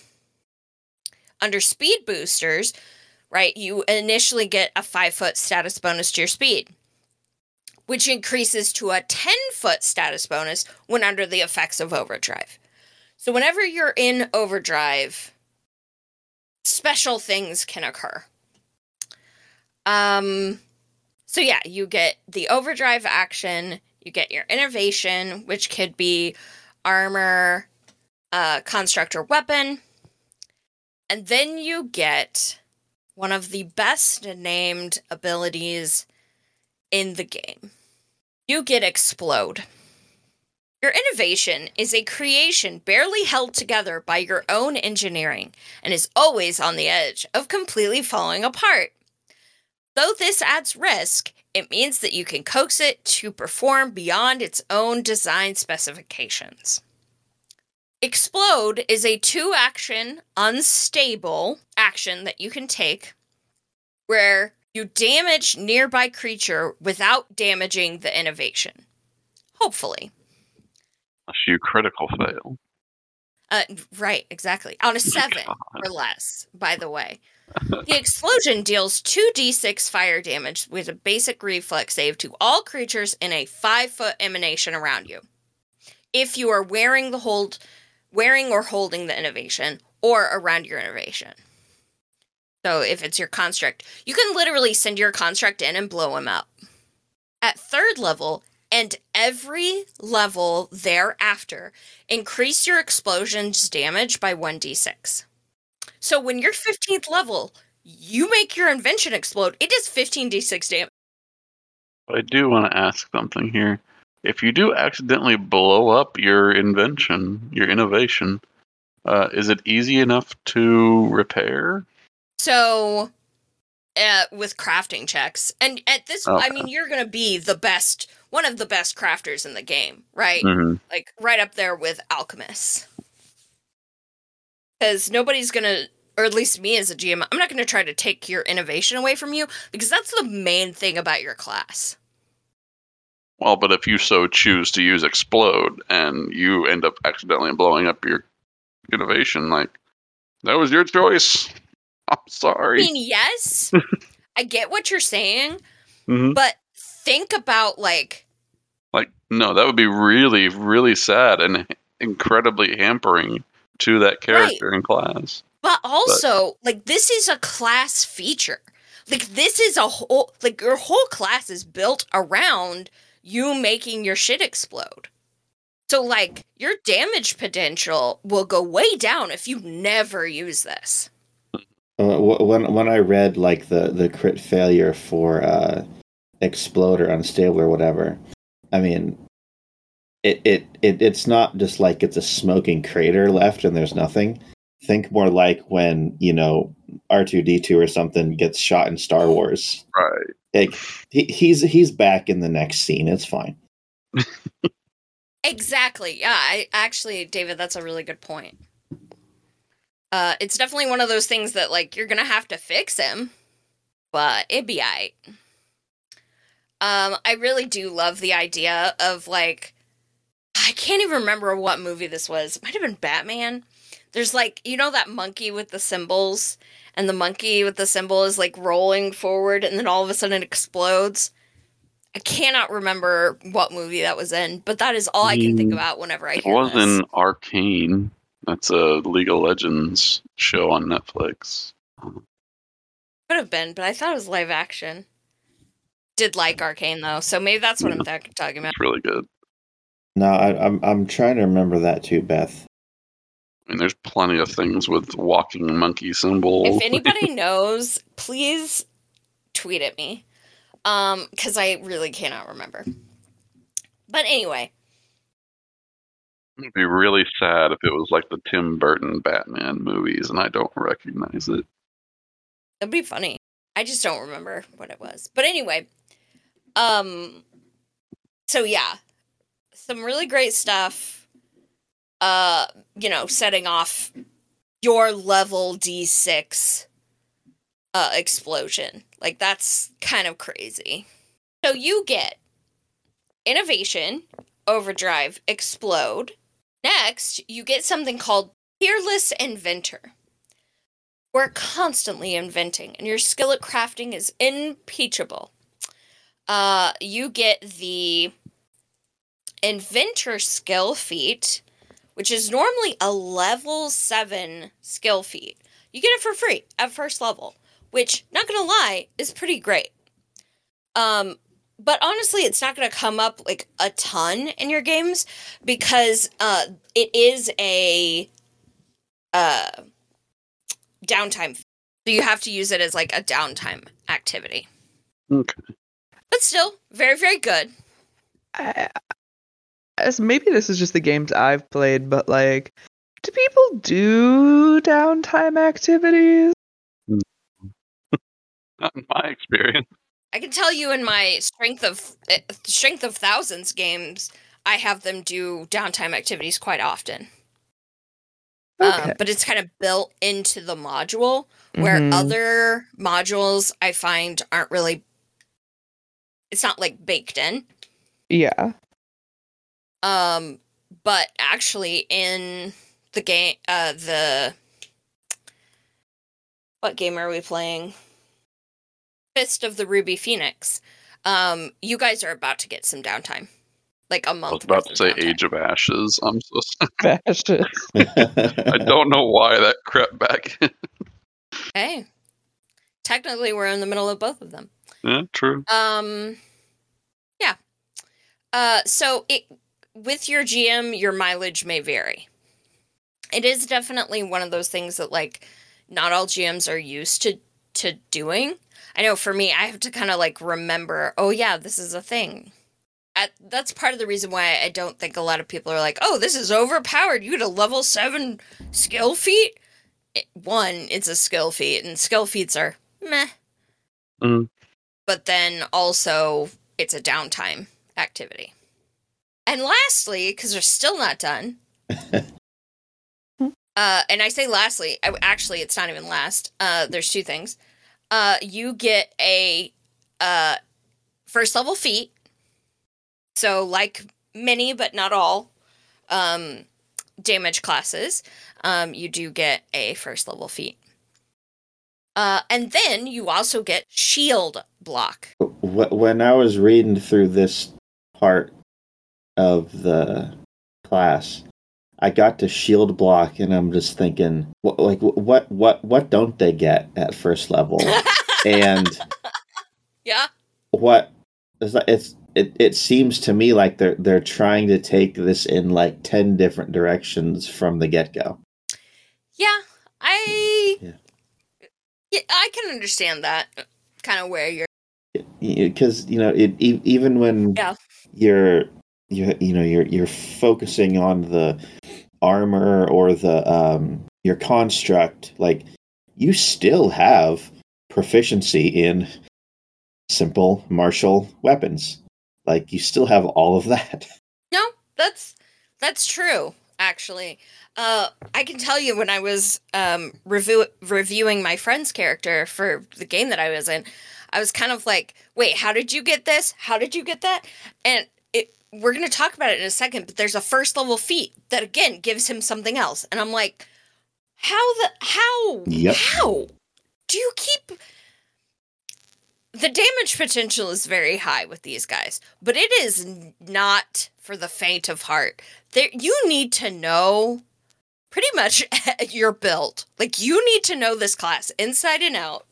under speed boosters right you initially get a five foot status bonus to your speed which increases to a 10 foot status bonus when under the effects of overdrive so whenever you're in overdrive special things can occur um so yeah you get the overdrive action you get your innovation which could be armor, uh, construct, or weapon. And then you get one of the best named abilities in the game. You get Explode. Your innovation is a creation barely held together by your own engineering and is always on the edge of completely falling apart. Though this adds risk, it means that you can coax it to perform beyond its own design specifications. Explode is a two action, unstable action that you can take where you damage nearby creature without damaging the innovation. Hopefully. Unless you critical fail. Uh, right, exactly. On a seven or less, by the way. The explosion deals 2d6 fire damage with a basic reflex save to all creatures in a five foot emanation around you. If you are wearing the hold, wearing or holding the innovation, or around your innovation. So if it's your construct, you can literally send your construct in and blow him up. At third level, and every level thereafter, increase your explosion's damage by 1d6. So when you're 15th level, you make your invention explode, it does 15d6 damage. I do want to ask something here. If you do accidentally blow up your invention, your innovation, uh, is it easy enough to repair? So, uh, with crafting checks, and at this, I mean, you're gonna be the best, one of the best crafters in the game, right? hmm Like right up there with alchemists. Because nobody's gonna, or at least me as a GM, I'm not gonna try to take your innovation away from you because that's the main thing about your class. Well, but if you so choose to use explode and you end up accidentally blowing up your innovation, like that was your choice. I'm sorry. I mean, yes, I get what you're saying, Mhm. but think about like Like, no, that would be really, really sad and incredibly hampering to that character in class. But also, like this is a class feature. Like this is a whole like your whole class is built around you making your shit explode. So like your damage potential will go way down if you never use this. Uh, when when I read like the the crit failure for uh, explode or unstable or whatever, I mean, it, it it it's not just like it's a smoking crater left and there's nothing. Think more like when you know R two D two or something gets shot in Star Wars. Right. Like he, he's he's back in the next scene. It's fine. Exactly. Yeah, I actually David, that's a really good point. Uh it's definitely one of those things that like you're going to have to fix him, but it'd be aight. Um I really do love the idea of like I can't even remember what movie this was. It might have been Batman. There's like, you know that monkey with the cymbals and the monkey with the cymbal is like rolling forward and then all of a sudden it explodes. I cannot remember what movie that was in, but that is all I can think Mm, about whenever I It hear was this. in Arcane. That's a League of Legends show on Netflix. Could have been, but I thought it was live action. Did like Arcane though, so maybe that's what I'm th- talking about. It's really good. No, I, I'm I'm trying to remember that too, Beth. I mean, there's plenty of things with walking monkey cymbal. If anybody knows, please tweet at me, um, because I really cannot remember. But anyway, It'd be really sad if it was like the Tim Burton Batman movies and I don't recognize it. that'd be funny. I just don't remember what it was. But anyway, um, so yeah, some really great stuff. Uh, you know, setting off your level D6 uh explosion. Like that's kind of crazy. So you get innovation, overdrive, explode. Next, you get something called fearless inventor. We're constantly inventing, and your skill at crafting is impeachable. Uh, you get the inventor skill feat, which is normally a level 7 skill feat. You get it for free at first level, which, not gonna lie, is pretty great. Um, but honestly, it's not gonna come up like a ton in your games because uh, it is a uh, downtime. So you have to use it as like a downtime activity. Okay. But still, very, very good. I, as maybe this is just the games I've played, but like, do people do downtime activities? Not in my experience. I can tell you in my strength of uh, strength of thousands games, I have them do downtime activities quite often. Okay. Um, but it's kind of built into the module, where Mhm. other modules I find aren't really. It's not like baked in. yeah. Um, but actually, in the the game uh the what game are we playing? Fist of the Ruby Phoenix. Um, you guys are about to get some downtime. Like a month. I was about to say downtime. Age of Ashes. I'm so sorry. Bashes. I don't know why that crept back. in. Hey. Technically we're in the middle of both of them. Yeah, true. Um yeah. Uh so it with your GM your mileage may vary. It is definitely one of those things that like not all GMs are used to to doing. I know for me I have to kind of like remember, oh yeah, this is a thing. At, that's part of the reason why I don't think a lot of people are like, "Oh, this is overpowered. You get a level 7 skill feat." It, one, it's a skill feat and skill feats are meh Mm. But then also it's a downtime activity. And lastly, because we're still not done, uh, and I say lastly, I, actually, it's not even last. Uh, there's two things. Uh, you get a uh, first level feat. So, like many, but not all, um, damage classes, um, you do get a first level feat. Uh, and then you also get shield block. When I was reading through this part of the class, I got to shield block, and I'm just thinking, wh- like, what, what, what don't they get at first level? and yeah. what is that? It's it, it seems to me like they're they're trying to take this in like ten different directions from the get go. Yeah, I Yeah. Yeah, I can understand that kind of where you're because you know it even when Yeah. you're you you know you're you're focusing on the armor or the um your construct like you still have proficiency in simple martial weapons like you still have all of that No, that's that's true. Actually, uh, I can tell you when I was um, review- reviewing my friend's character for the game that I was in, I was kind of like, "Wait, how did you get this? How did you get that?" And it, we're gonna talk about it in a second. But there's a first level feat that again gives him something else, and I'm like, "How the how Yep. how do you keep?" the damage potential is very high with these guys, but it is not for the faint of heart. There, you need to know pretty much your build. Like you need to know this class inside and out.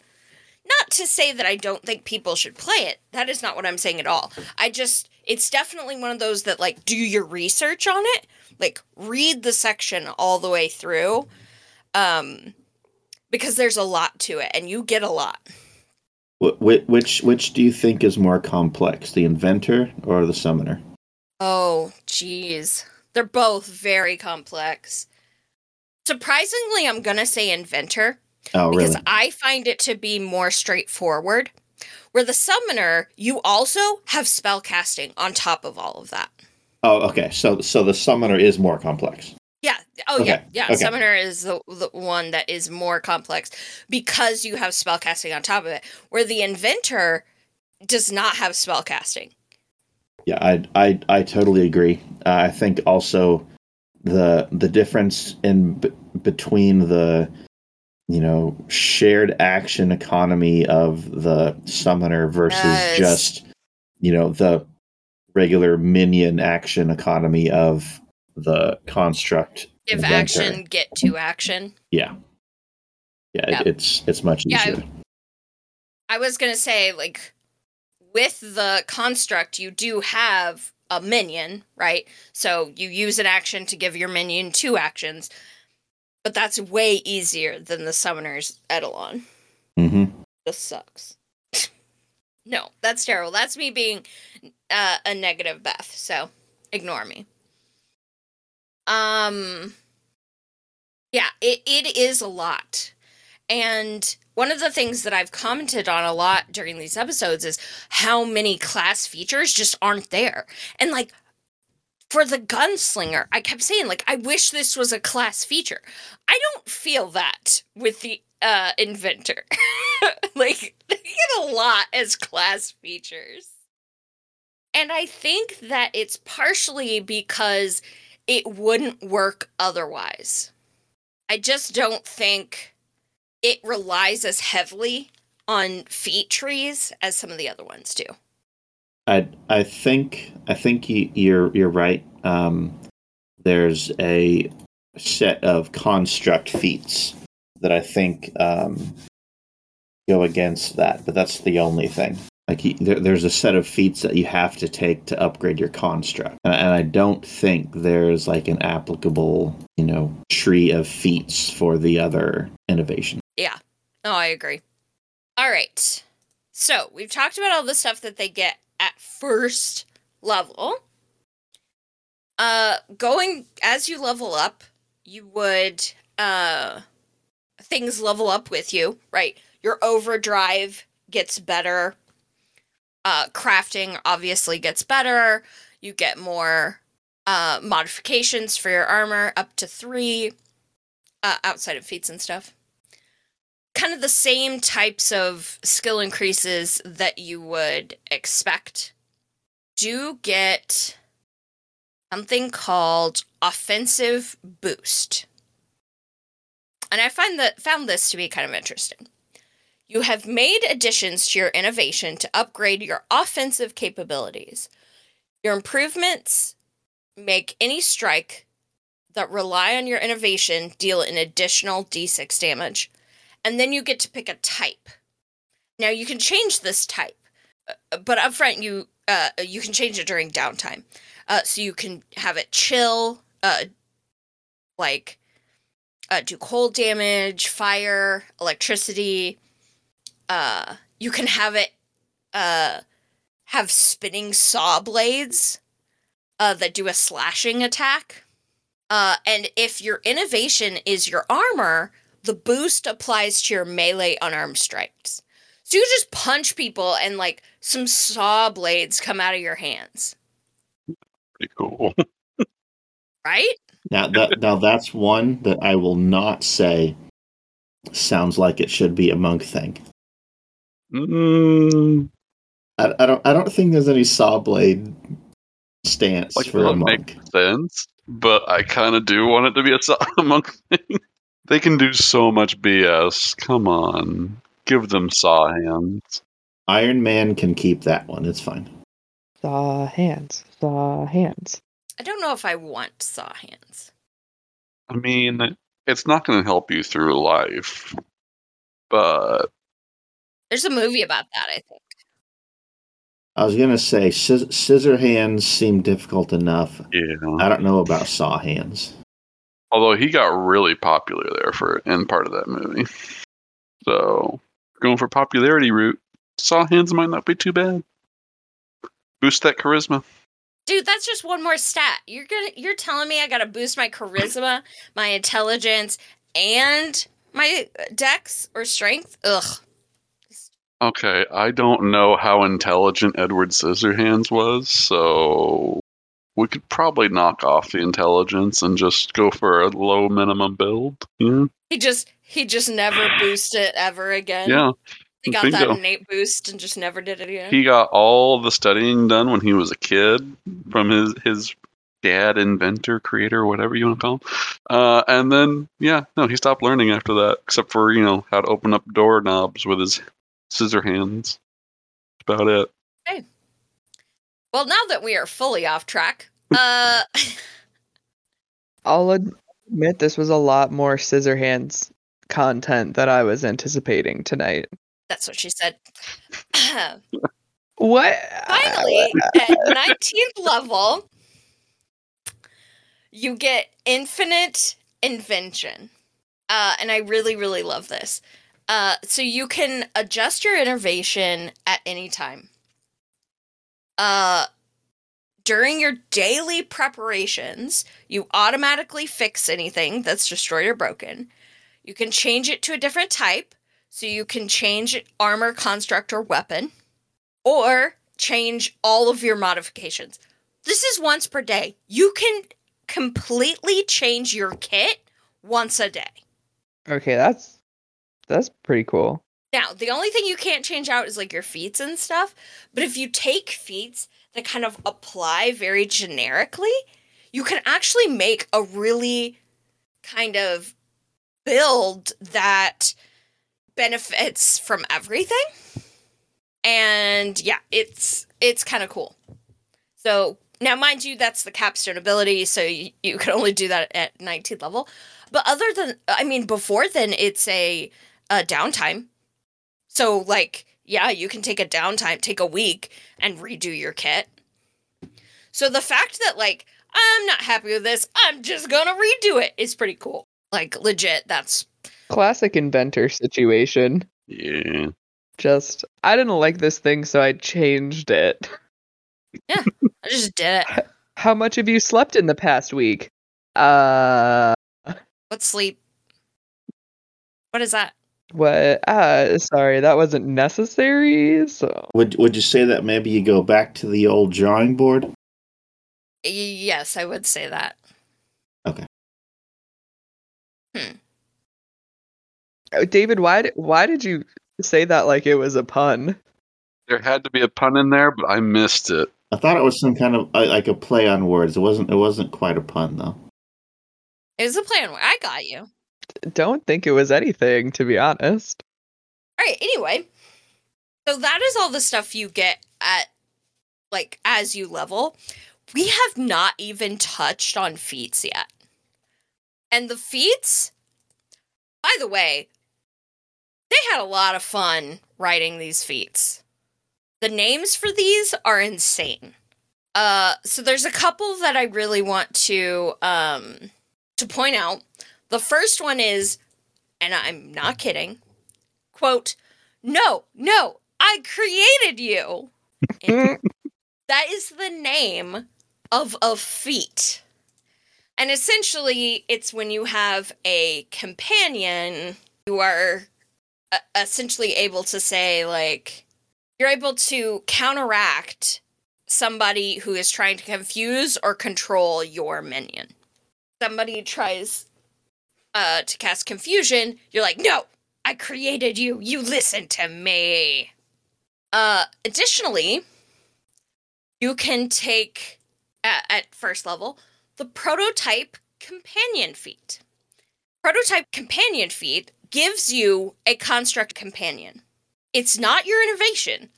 Not to say that I don't think people should play it. That is not what I'm saying at all. I just it's definitely one of those that like do your research on it. Like read the section all the way through. Um because there's a lot to it and you get a lot. Wh- wh- which which do you think is more complex the inventor or the summoner Oh, jeez. They're both very complex. Surprisingly, I'm going to say inventor oh because really I find it to be more straightforward. Where the summoner, you also have spell casting on top of all of that. oh okay so so the summoner is more complex Yeah. Oh, yeah. Yeah. okay. Summoner is the, the one that is more complex because you have spell casting on top of it. Where the inventor does not have spell casting. Yeah, I I I totally agree. Uh, I think also the the difference in b- between the you know shared action economy of the summoner versus Yes. just you know the regular minion action economy of the construct Give inventor. action, get to action. Yeah. Yeah, Yeah. It, it's it's much Yeah, I- easier. I was gonna say, like, with the construct, you do have a minion, right? So you use an action to give your minion two actions, but that's way easier than the summoner's Eidolon. hmm This sucks. no, that's terrible. That's me being uh, a negative Beth, so ignore me. Um, yeah, it, it is a lot. And one of the things that I've commented on a lot during these episodes is how many class features just aren't there. And like for the gunslinger, I kept saying like I wish this was a class feature. I don't feel that with the uh inventor. like they get a lot as class features. And I think that it's partially because it wouldn't work otherwise. I just don't think it relies as heavily on feat trees as some of the other ones do. I I think I think you, you're you're right. Um, there's a set of construct feats that I think um, go against that, but that's the only thing. Like he, there, there's a set of feats that you have to take to upgrade your construct, and, and I don't think there's like an applicable, you know, tree of feats for the other innovation. Yeah. No, I agree. All right. So we've talked about all the stuff that they get at first level. Uh, going as you level up, you would uh things level up with you, right? Your overdrive gets better. Uh, crafting obviously gets better. You get more uh, modifications for your armor, up to three, uh, outside of feats and stuff. Kind of the same types of skill increases that you would expect. Do get something called offensive boost. And I find that found this to be kind of interesting. You have made additions to your innovation to upgrade your offensive capabilities. Your improvements make any strike that rely on your innovation deal an additional d6 damage. And then you get to pick a type. Now you can change this type, uh, but up front you uh, you can change it during downtime. Uh, so you can have it chill, uh, like uh, do cold damage, fire, electricity. Uh, you can have it have spinning saw blades that do a slashing attack. And if your innovation is your armor, the boost applies to your melee unarmed strikes. So you just punch people and like some saw blades come out of your hands, Pretty cool. right? Now that now that's one that I will not say sounds like it should be a monk thing. Mm, I, I don't I don't think there's any saw blade stance like for a that monk. makes sense, but I kind of do want it to be a so- a monk thing. They can do so much BS. Come on, give them saw hands. Iron Man can keep that one. It's fine. Saw hands. Saw hands. I don't know if I want saw hands. I mean, it's not going to help you through life, but There's a movie about that, I think. I was gonna say scis- scissor hands seem difficult enough. yeah. I don't know about saw hands. Although he got really popular there for in part of that movie, so going for popularity route, saw hands might not be too bad. Boost that charisma. Dude, that's just one more stat. You're gonna you're telling me I gotta boost my charisma, my intelligence, and my dex or strength? Ugh. Okay, I don't know how intelligent Edward Scissorhands was, so we could probably knock off the intelligence and just go for a low minimum build. Yeah, He just he just never boosted it ever again. yeah. He got that innate boost and just never did it again. He got all the studying done when he was a kid from his his dad, inventor, creator, whatever you want to call him. Uh, and then yeah, no, he stopped learning after that, except for you know how to open up doorknobs with his scissor hands. That's about it. Well, now that we are fully off track, uh I'll admit this was a lot more scissor hands content that I was anticipating tonight. that's what she said. What? Finally, at 19th level, you get infinite invention. Uh, and I really, really love this. Uh, so you can adjust your innovation at any time. Uh, during your daily preparations, you automatically fix anything that's destroyed or broken. You can change it to a different type, so you can change armor, construct, or weapon or change all of your modifications. This is once per day. You can completely change your kit once a day. Okay, that's that's pretty cool. Now, the only thing you can't change out is like your feats and stuff, but if you take feats that kind of apply very generically, you can actually make a really kind of build that benefits from everything. And yeah, it's it's kind of cool. So now, mind you, that's the capstone ability, so you, you can only do that at 19th level. But other than, I mean, before then, it's a, a downtime. So, like, yeah, you can take a downtime, take a week, and redo your kit. So the fact that, like, I'm not happy with this, I'm just gonna redo it is pretty cool. Like, legit, that's Classic inventor situation. Yeah. Just, I didn't like this thing, so I changed it. Yeah, I just did it. How much have you slept in the past week? Uh, What sleep? What is that? What? Ah, sorry, that wasn't necessary. So, Would Would you say that maybe you go back to the old drawing board? Yes, I would say that. Okay. Oh, David, why did why did you say that like it was a pun? There had to be a pun in there, but I missed it. I thought it was some kind of uh, like a play on words. It wasn't. It wasn't quite a pun though. It was a plan. I got you. Don't think it was anything, to be honest. All right. Anyway, so that is all the stuff you get at like as you level. We have not even touched on feats yet, and the feats. By the way, they had a lot of fun writing these feats. The names for these are insane. Uh, so there's a couple that I really want to um to point out. The first one is, and I'm not kidding, quote, no, no, I created you. That is the name of a feat. And essentially, it's when you have a companion, you are uh, essentially able to say, like, you're able to counteract somebody who is trying to confuse or control your minion. Somebody tries uh, to cast confusion, you're like, no, I created you. You listen to me. Uh, additionally, you can take at, at first level the prototype companion feat. Prototype companion feat gives you a construct companion. It's not your innovation,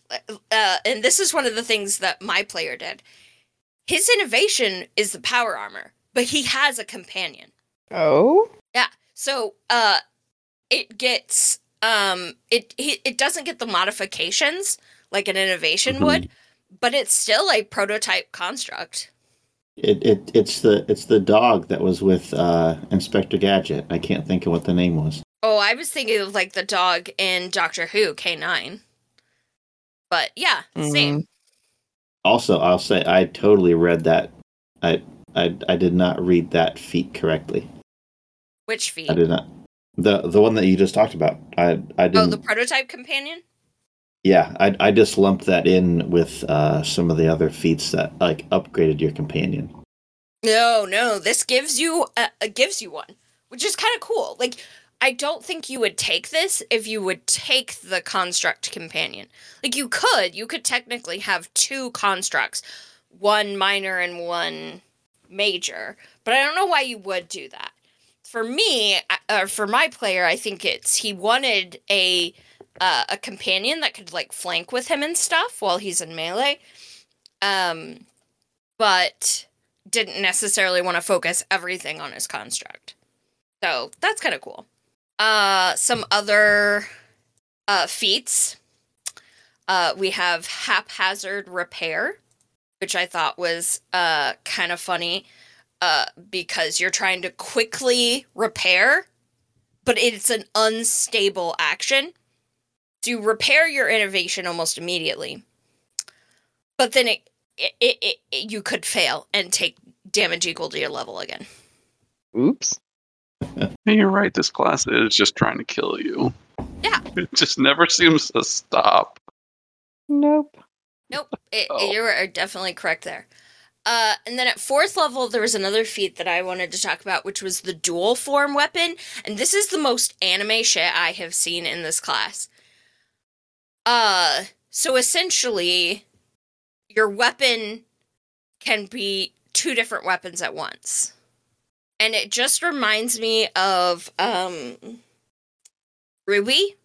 uh, and this is one of the things that my player did. His innovation is the power armor, but he has a companion. Oh. So uh it gets um it it, it doesn't get the modifications like an innovation Mhm. would, but it's still a prototype construct. It it it's the it's the dog that was with uh, Inspector Gadget. I can't think of what the name was. Oh, I was thinking of like the dog in Doctor Who K9. But yeah, same. Also, I'll say I totally read that. I I I did not read that feat correctly. Which feat? I did not. The the one that you just talked about. I I Oh, didn't. the prototype companion? yeah, I I just lumped that in with uh, some of the other feats that like upgraded your companion. No, no, this gives you a, uh, gives you one, which is kind of cool. Like I don't think you would take this if you would take the construct companion. Like you could, you could technically have two constructs, one minor and one major, but I don't know why you would do that. For me, uh, or for my player, I think it's he wanted a uh, a companion that could like flank with him and stuff while he's in melee. Um, but didn't necessarily want to focus everything on his construct. So that's kind of cool. Uh, some other uh, feats. Uh, we have haphazard repair, which I thought was uh, kind of funny uh, because you're trying to quickly repair, but it's an unstable action. So you repair your innovation almost immediately, but then it it, it, it you could fail and take damage equal to your level again. oops. Yeah, you're right. This class is just trying to kill you. Yeah. It just never seems to stop. Nope. Nope, it, Oh. you are definitely correct there. Uh, and then at fourth level, there was another feat that I wanted to talk about, which was the dual form weapon. And this is the most anime shit I have seen in this class. Uh, so essentially, your weapon can be two different weapons at once. and it just reminds me of um Ruby.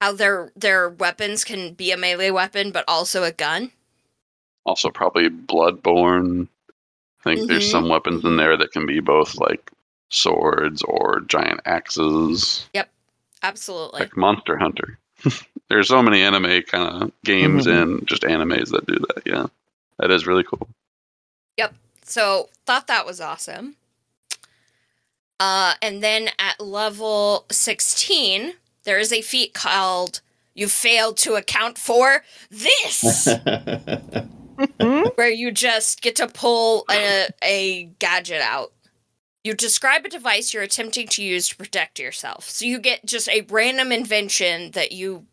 How their their weapons can be a melee weapon, but also a gun. Also, probably Bloodborne. I think there's Mhm. some weapons in there that can be both like swords or giant axes, Yep, Absolutely. like Monster Hunter. there's so many anime kind of games Mhm. and just animes that do that. Yeah, that is really cool. Yep. So thought that was awesome. Uh, and then at level 16, there is a feat called You Failed to Account for This, where you just get to pull a, a gadget out. You describe a device you're attempting to use to protect yourself. So you get just a random invention that you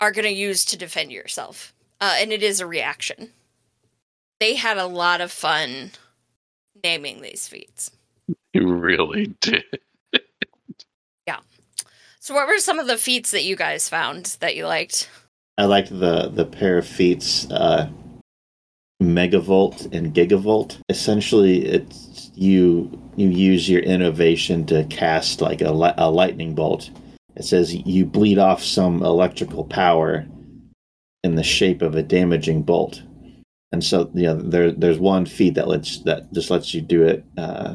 are going to use to defend yourself. Uh, and it is a reaction. They had a lot of fun naming these feats. You really did. Yeah. So, what were some of the feats that you guys found that you liked? I liked the the pair of feats, uh, megavolt and gigavolt. Essentially, it's you you use your innovation to cast like a, a lightning bolt. It says you bleed off some electrical power in the shape of a damaging bolt, and so you know there there's one feat that lets that just lets you do it, uh,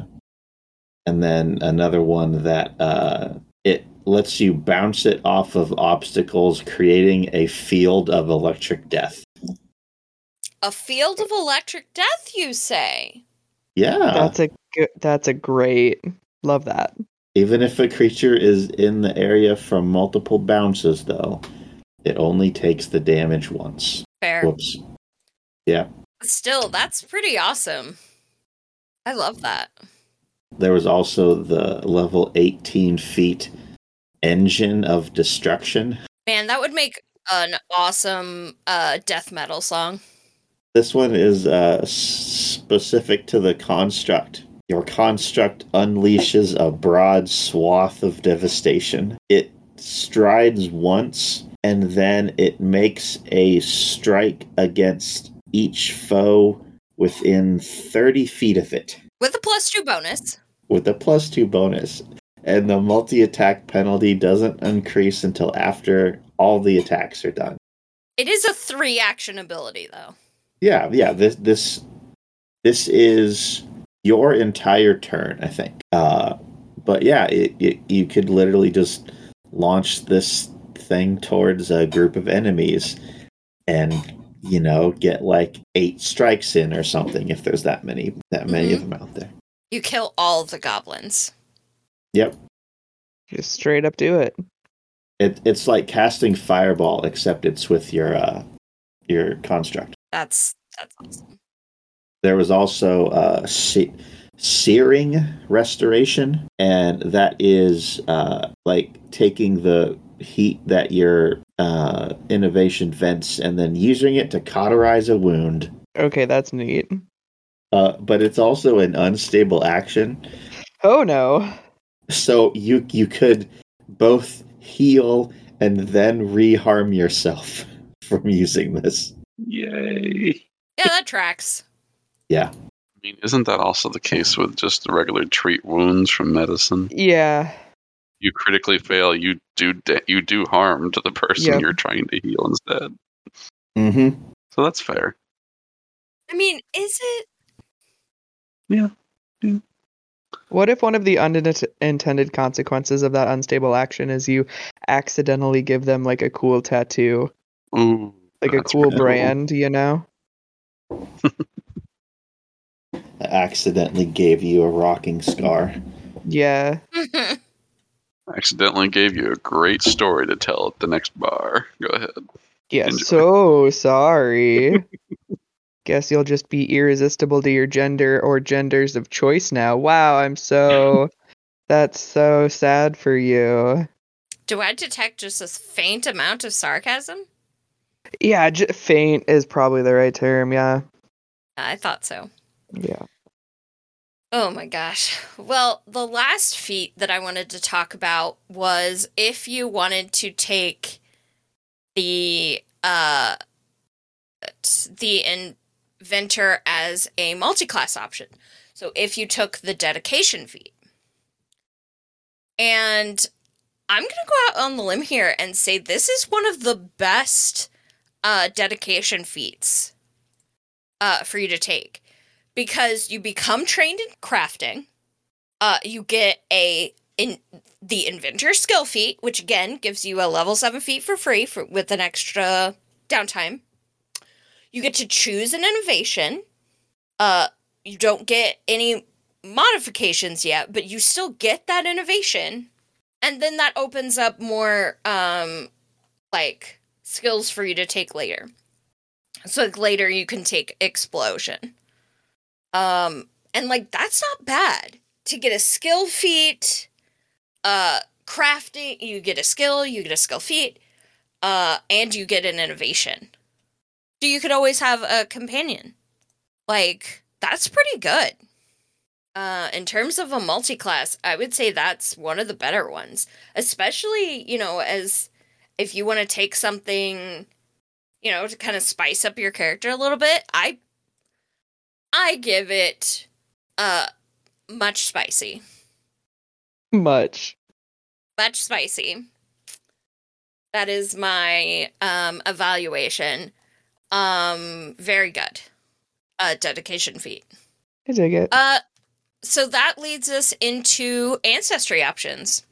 and then another one that uh, it lets you bounce it off of obstacles, creating a field of electric death. A field of electric death, you say? Yeah. That's a good. That's a great. Love that. Even if a creature is in the area from multiple bounces, though, it only takes the damage once. Fair. Whoops. Yeah. Still, that's pretty awesome. I love that. There was also the level 18 feat engine of destruction. Man, that would make an awesome uh, death metal song. This one is uh, specific to the construct. Your construct unleashes a broad swath of devastation. It strides once, and then it makes a strike against each foe within 30 feet of it, With a plus two bonus. with a plus two bonus. And the multi attack penalty doesn't increase until after all the attacks are done. It is a three action ability, though. Yeah, yeah. This this this is your entire turn, I think. Uh, but yeah, it, it, you could literally just launch this thing towards a group of enemies, and you know get like eight strikes in or something if there's that many that many of them out there. You kill all the goblins. Yep. Just straight up do it. It, it's like casting fireball, except it's with your uh, your construct. That's that's awesome. There was also uh, se- searing restoration, and that is uh, like taking the heat that your uh, innovation vents and then using it to cauterize a wound. Okay, that's neat. Uh, but it's also an unstable action, Oh no. so you you could both heal and then reharm yourself from using this. Yay! Yeah, that tracks. Yeah, I mean, isn't that also the case with just the regular treat wounds from medicine? Yeah. You critically fail, you do da- you do harm to the person Yep. you're trying to heal instead. mm-hmm. So that's fair. I mean, is it? Yeah. What if one of the unintended consequences of that unstable action is you accidentally give them like a cool tattoo, Ooh, like a cool pretty cool. brand, you know? I accidentally gave you a rocking scar. Yeah. accidentally gave you a great story to tell at the next bar. Go ahead. Yeah, Enjoy. so sorry. Guess you'll just be irresistible to your gender or genders of choice now. Wow, I'm so. That's so sad for you. Do I detect just a faint amount of sarcasm? Yeah, j- faint is probably the right term. Yeah. I thought so. Yeah. Oh my gosh. Well, the last feat that I wanted to talk about was if you wanted to take the uh the inventor as a multi-class option. So if you took the dedication feat, and I'm gonna go out on the limb here and say this is one of the best uh, dedication feats uh, for you to take because you become trained in crafting. Uh, you get a in the inventor skill feat, which again gives you a level seven feat for free for with an extra downtime. You get to choose an innovation. Uh, you don't get any modifications yet, but you still get that innovation. And then that opens up more um like skills for you to take later. So like later you can take explosion. Um and like that's not bad. To get a skill feat, uh crafting, you get a skill, you get a skill feat, uh and you get an innovation. So you could always have a companion. Like that's pretty good. Uh, in terms of a multi-class, I would say that's one of the better ones. Especially, you know, as if you want to take something, you know, to kind of spice up your character a little bit. I I give it uh much spicy. Much. Much spicy. That is my um evaluation. Um very good. Uh dedication feat. I dig it. Uh so that leads us into ancestry options.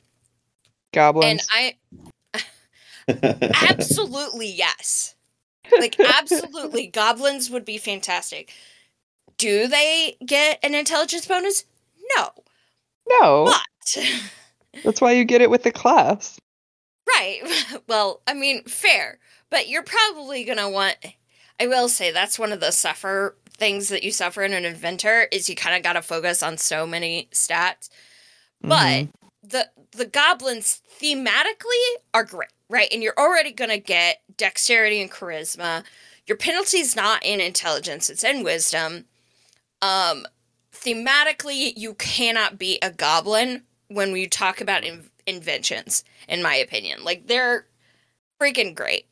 Goblins. And I absolutely yes. Like absolutely goblins would be fantastic. Do they get an intelligence bonus? No. no. But That's why you get it with the class. right. Well, I mean, fair. But you're probably going to want I will say that's one of the suffer things that you suffer in an inventor is you kind of got to focus on so many stats. But Mhm. the the goblins thematically are great, right? And you're already gonna get dexterity and charisma. Your penalty's not in intelligence; it's in wisdom. Um, thematically, you cannot be a goblin when we talk about in- inventions. In my opinion, like they're freaking great.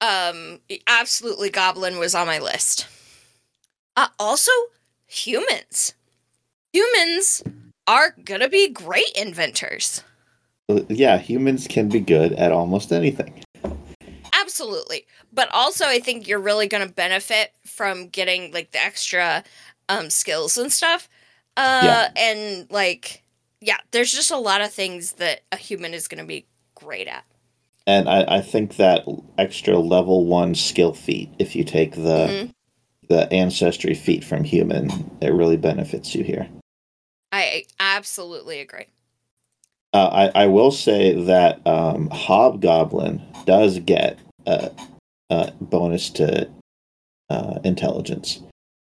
Um, absolutely, goblin was on my list. Uh, also, humans. Humans are gonna be great inventors. Yeah, humans can be good at almost anything. Absolutely. But also I think you're really gonna benefit from getting like the extra um skills and stuff. Uh Yeah. and like yeah, there's just a lot of things that a human is gonna be great at. And I, I think that extra level one skill feat, if you take the Mhm. the ancestry feat from human, it really benefits you here. I absolutely agree. Uh, I, I will say that um, Hobgoblin does get a, a bonus to uh, intelligence.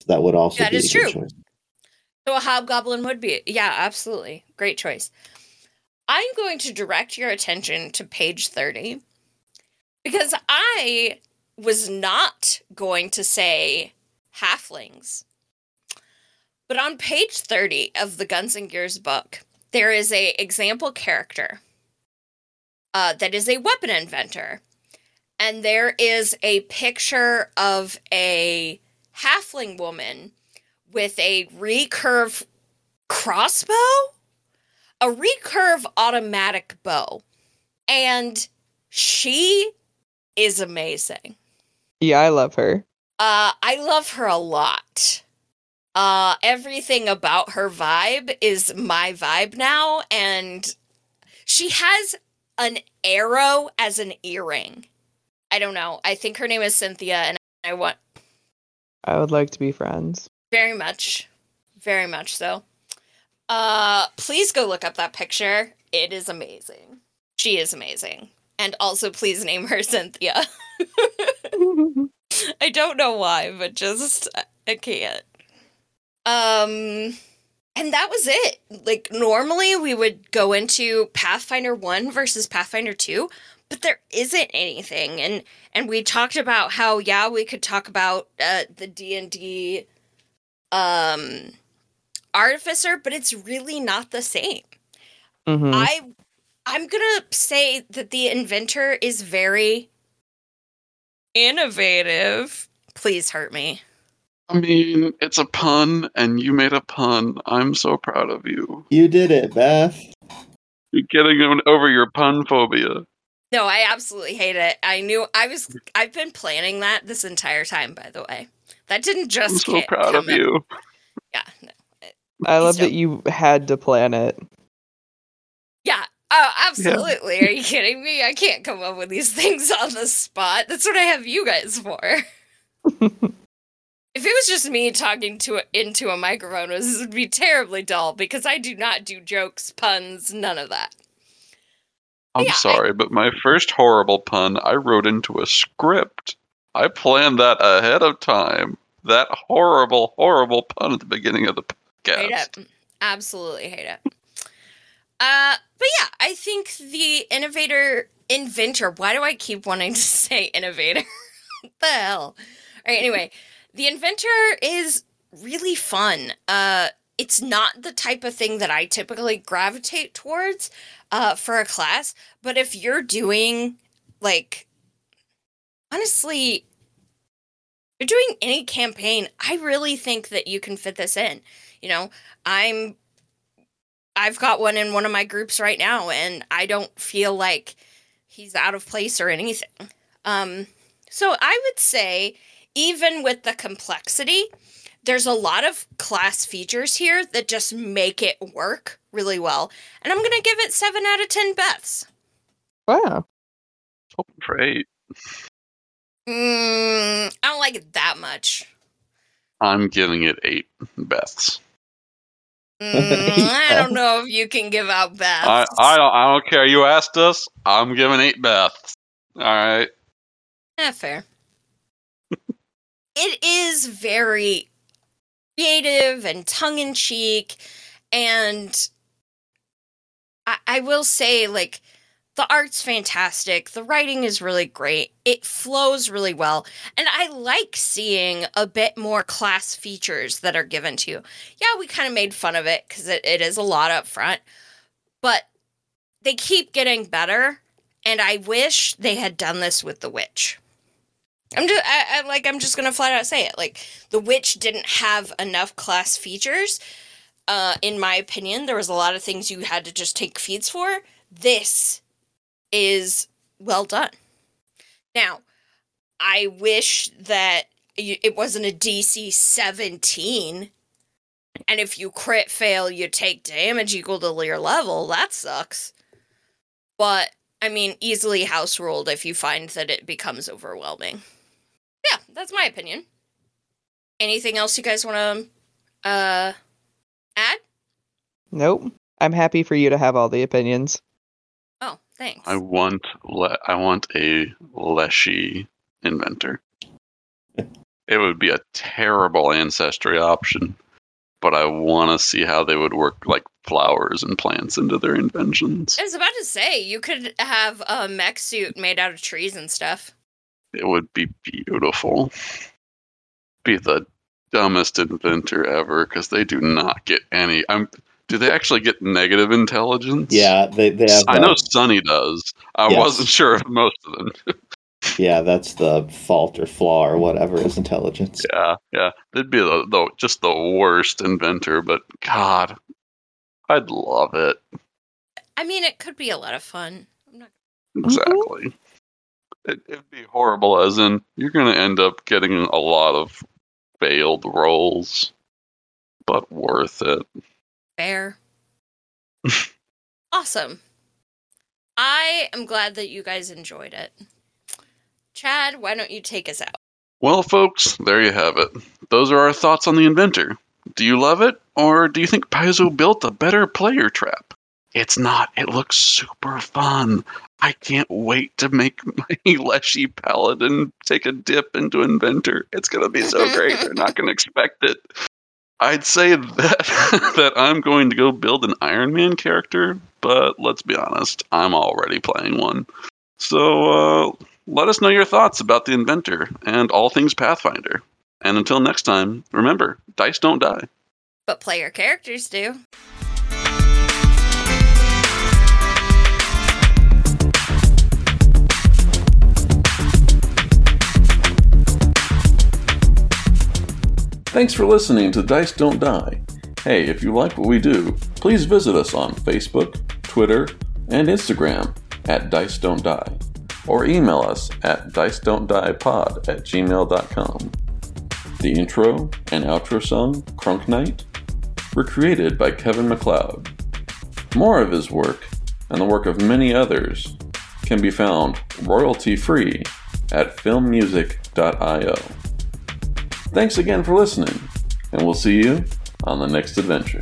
That would also That be is a good true. choice. So a hobgoblin would be yeah, absolutely. Great choice. I'm going to direct your attention to page 30 because I was not going to say halflings. But on page 30 of the Guns and Gears book, there is a example character uh, that is a weapon inventor. And there is a picture of a halfling woman with a recurve crossbow, a recurve automatic bow. And she is amazing. Yeah, I love her. Uh, I love her a lot. Uh, everything about her vibe is my vibe now, and she has an arrow as an earring. I don't know. I think her name is Cynthia, and I want I would like to be friends. very much, very much so. Uh, please go look up that picture. It is amazing. She is amazing, and also please name her Cynthia. I don't know why, but just I can't. Um and that was it. Like normally we would go into Pathfinder 1 versus Pathfinder 2, but there isn't anything and and we talked about how yeah, we could talk about uh the D&D um artificer, but it's really not the same. Mhm. I I'm gonna say that the inventor is very innovative. Please hurt me. I mean, it's a pun, and you made a pun. I'm so proud of you. You did it, Beth. You're getting over your pun phobia. No, I absolutely hate it. I knew I was. I've been planning that this entire time. By the way, that didn't just. I'm so ca- proud of come in- you. Yeah. No. I love So- that you had to plan it. Yeah. Oh, absolutely. Are you kidding me? I can't come up with these things on the spot. That's what I have you guys for. if it was just me talking to a, into a microphone, this would be terribly dull because I do not do jokes, puns, none of that. I'm Yeah, I- sorry, but my first horrible pun I wrote into a script. I planned that ahead of time. That horrible, horrible pun at the beginning of the Hate podcast. it. Absolutely hate it. Uh, but yeah, I think the innovator, inventor. Why do I keep wanting to say innovator? what the hell? All right. Anyway, the inventor is really fun. Uh, it's not the type of thing that I typically gravitate towards uh, for a class. But if you're doing like, honestly, you're doing any campaign, I really think that you can fit this in. You know, I'm I've got one in one of my groups right now and I don't feel like he's out of place or anything. Um so I would say even with the complexity, there's a lot of class features here that just make it work really well. And I'm going to give it 7 out of 10 Beths. Wow. Hoping for eight. Mm, I don't like it that much. I'm giving it eight Beths. Mm, I don't know if you can give out Beths. I, I don't I don't care. You asked us. I'm giving eight Beths. All right. Yeah, fair. It is very creative and tongue in cheek, and I, I will say, like, the art's fantastic. The writing is really great. It flows really well. And I like seeing a bit more class features that are given to you. Yeah, we kind of made fun of it because it, it is a lot up front, but they keep getting better. And I wish they had done this with The Witch. I'm just I, I like I'm just gonna flat out say it. Like the witch didn't have enough class features. Uh, in my opinion, there was a lot of things you had to just take feeds for. This is well done. Now, I wish that it wasn't a DC 17, and if you crit fail, you take damage equal to your level. That sucks. But I mean, easily house ruled if you find that it becomes overwhelming. Yeah, that's my opinion. Anything else you guys want to uh add? Nope. I'm happy for you to have all the opinions. Oh, thanks. I want le- I want a Leshy inventor. It would be a terrible ancestry option, but I want to see how they would work like flowers and plants into their inventions. I was about to say you could have a mech suit made out of trees and stuff. It would be beautiful. Be the dumbest inventor ever because they do not get any. I'm. Do they actually get negative intelligence? Yeah, they, they have. I know uh, Sunny does. I Yes. wasn't sure of most of them. yeah, that's the fault or flaw or whatever is intelligence. Yeah, yeah. They'd be the, the just the worst inventor, but God, I'd love it. I mean, it could be a lot of fun. I'm not Exactly. It, it'd be horrible, as in you're going to end up getting a lot of failed rolls, but worth it. fair. awesome. I am glad that you guys enjoyed it. Chad, why don't you take us out? Well, folks, there you have it. Those are our thoughts on the inventor. Do you love it, or do you think Paizo built a better player trap? It's not. It looks super fun. I can't wait to make my Leshy Paladin take a dip into Inventor. It's gonna be so great. They're not gonna expect it. I'd say that that I'm going to go build an Iron Man character, but let's be honest, I'm already playing one. So uh, let us know your thoughts about the inventor and all things Pathfinder. And until next time, remember, dice don't die. But player characters do. Thanks for listening to Dice Don't Die. Hey, if you like what we do, please visit us on Facebook, Twitter, and Instagram at Dice Don't Die, or email us at dice don't die pod at gmail.com. The intro and outro song, Crunk Knight, were created by Kevin MacLeod. More of his work, and the work of many others, can be found royalty free at filmmusic.io. Thanks again for listening, and we'll see you on the next adventure.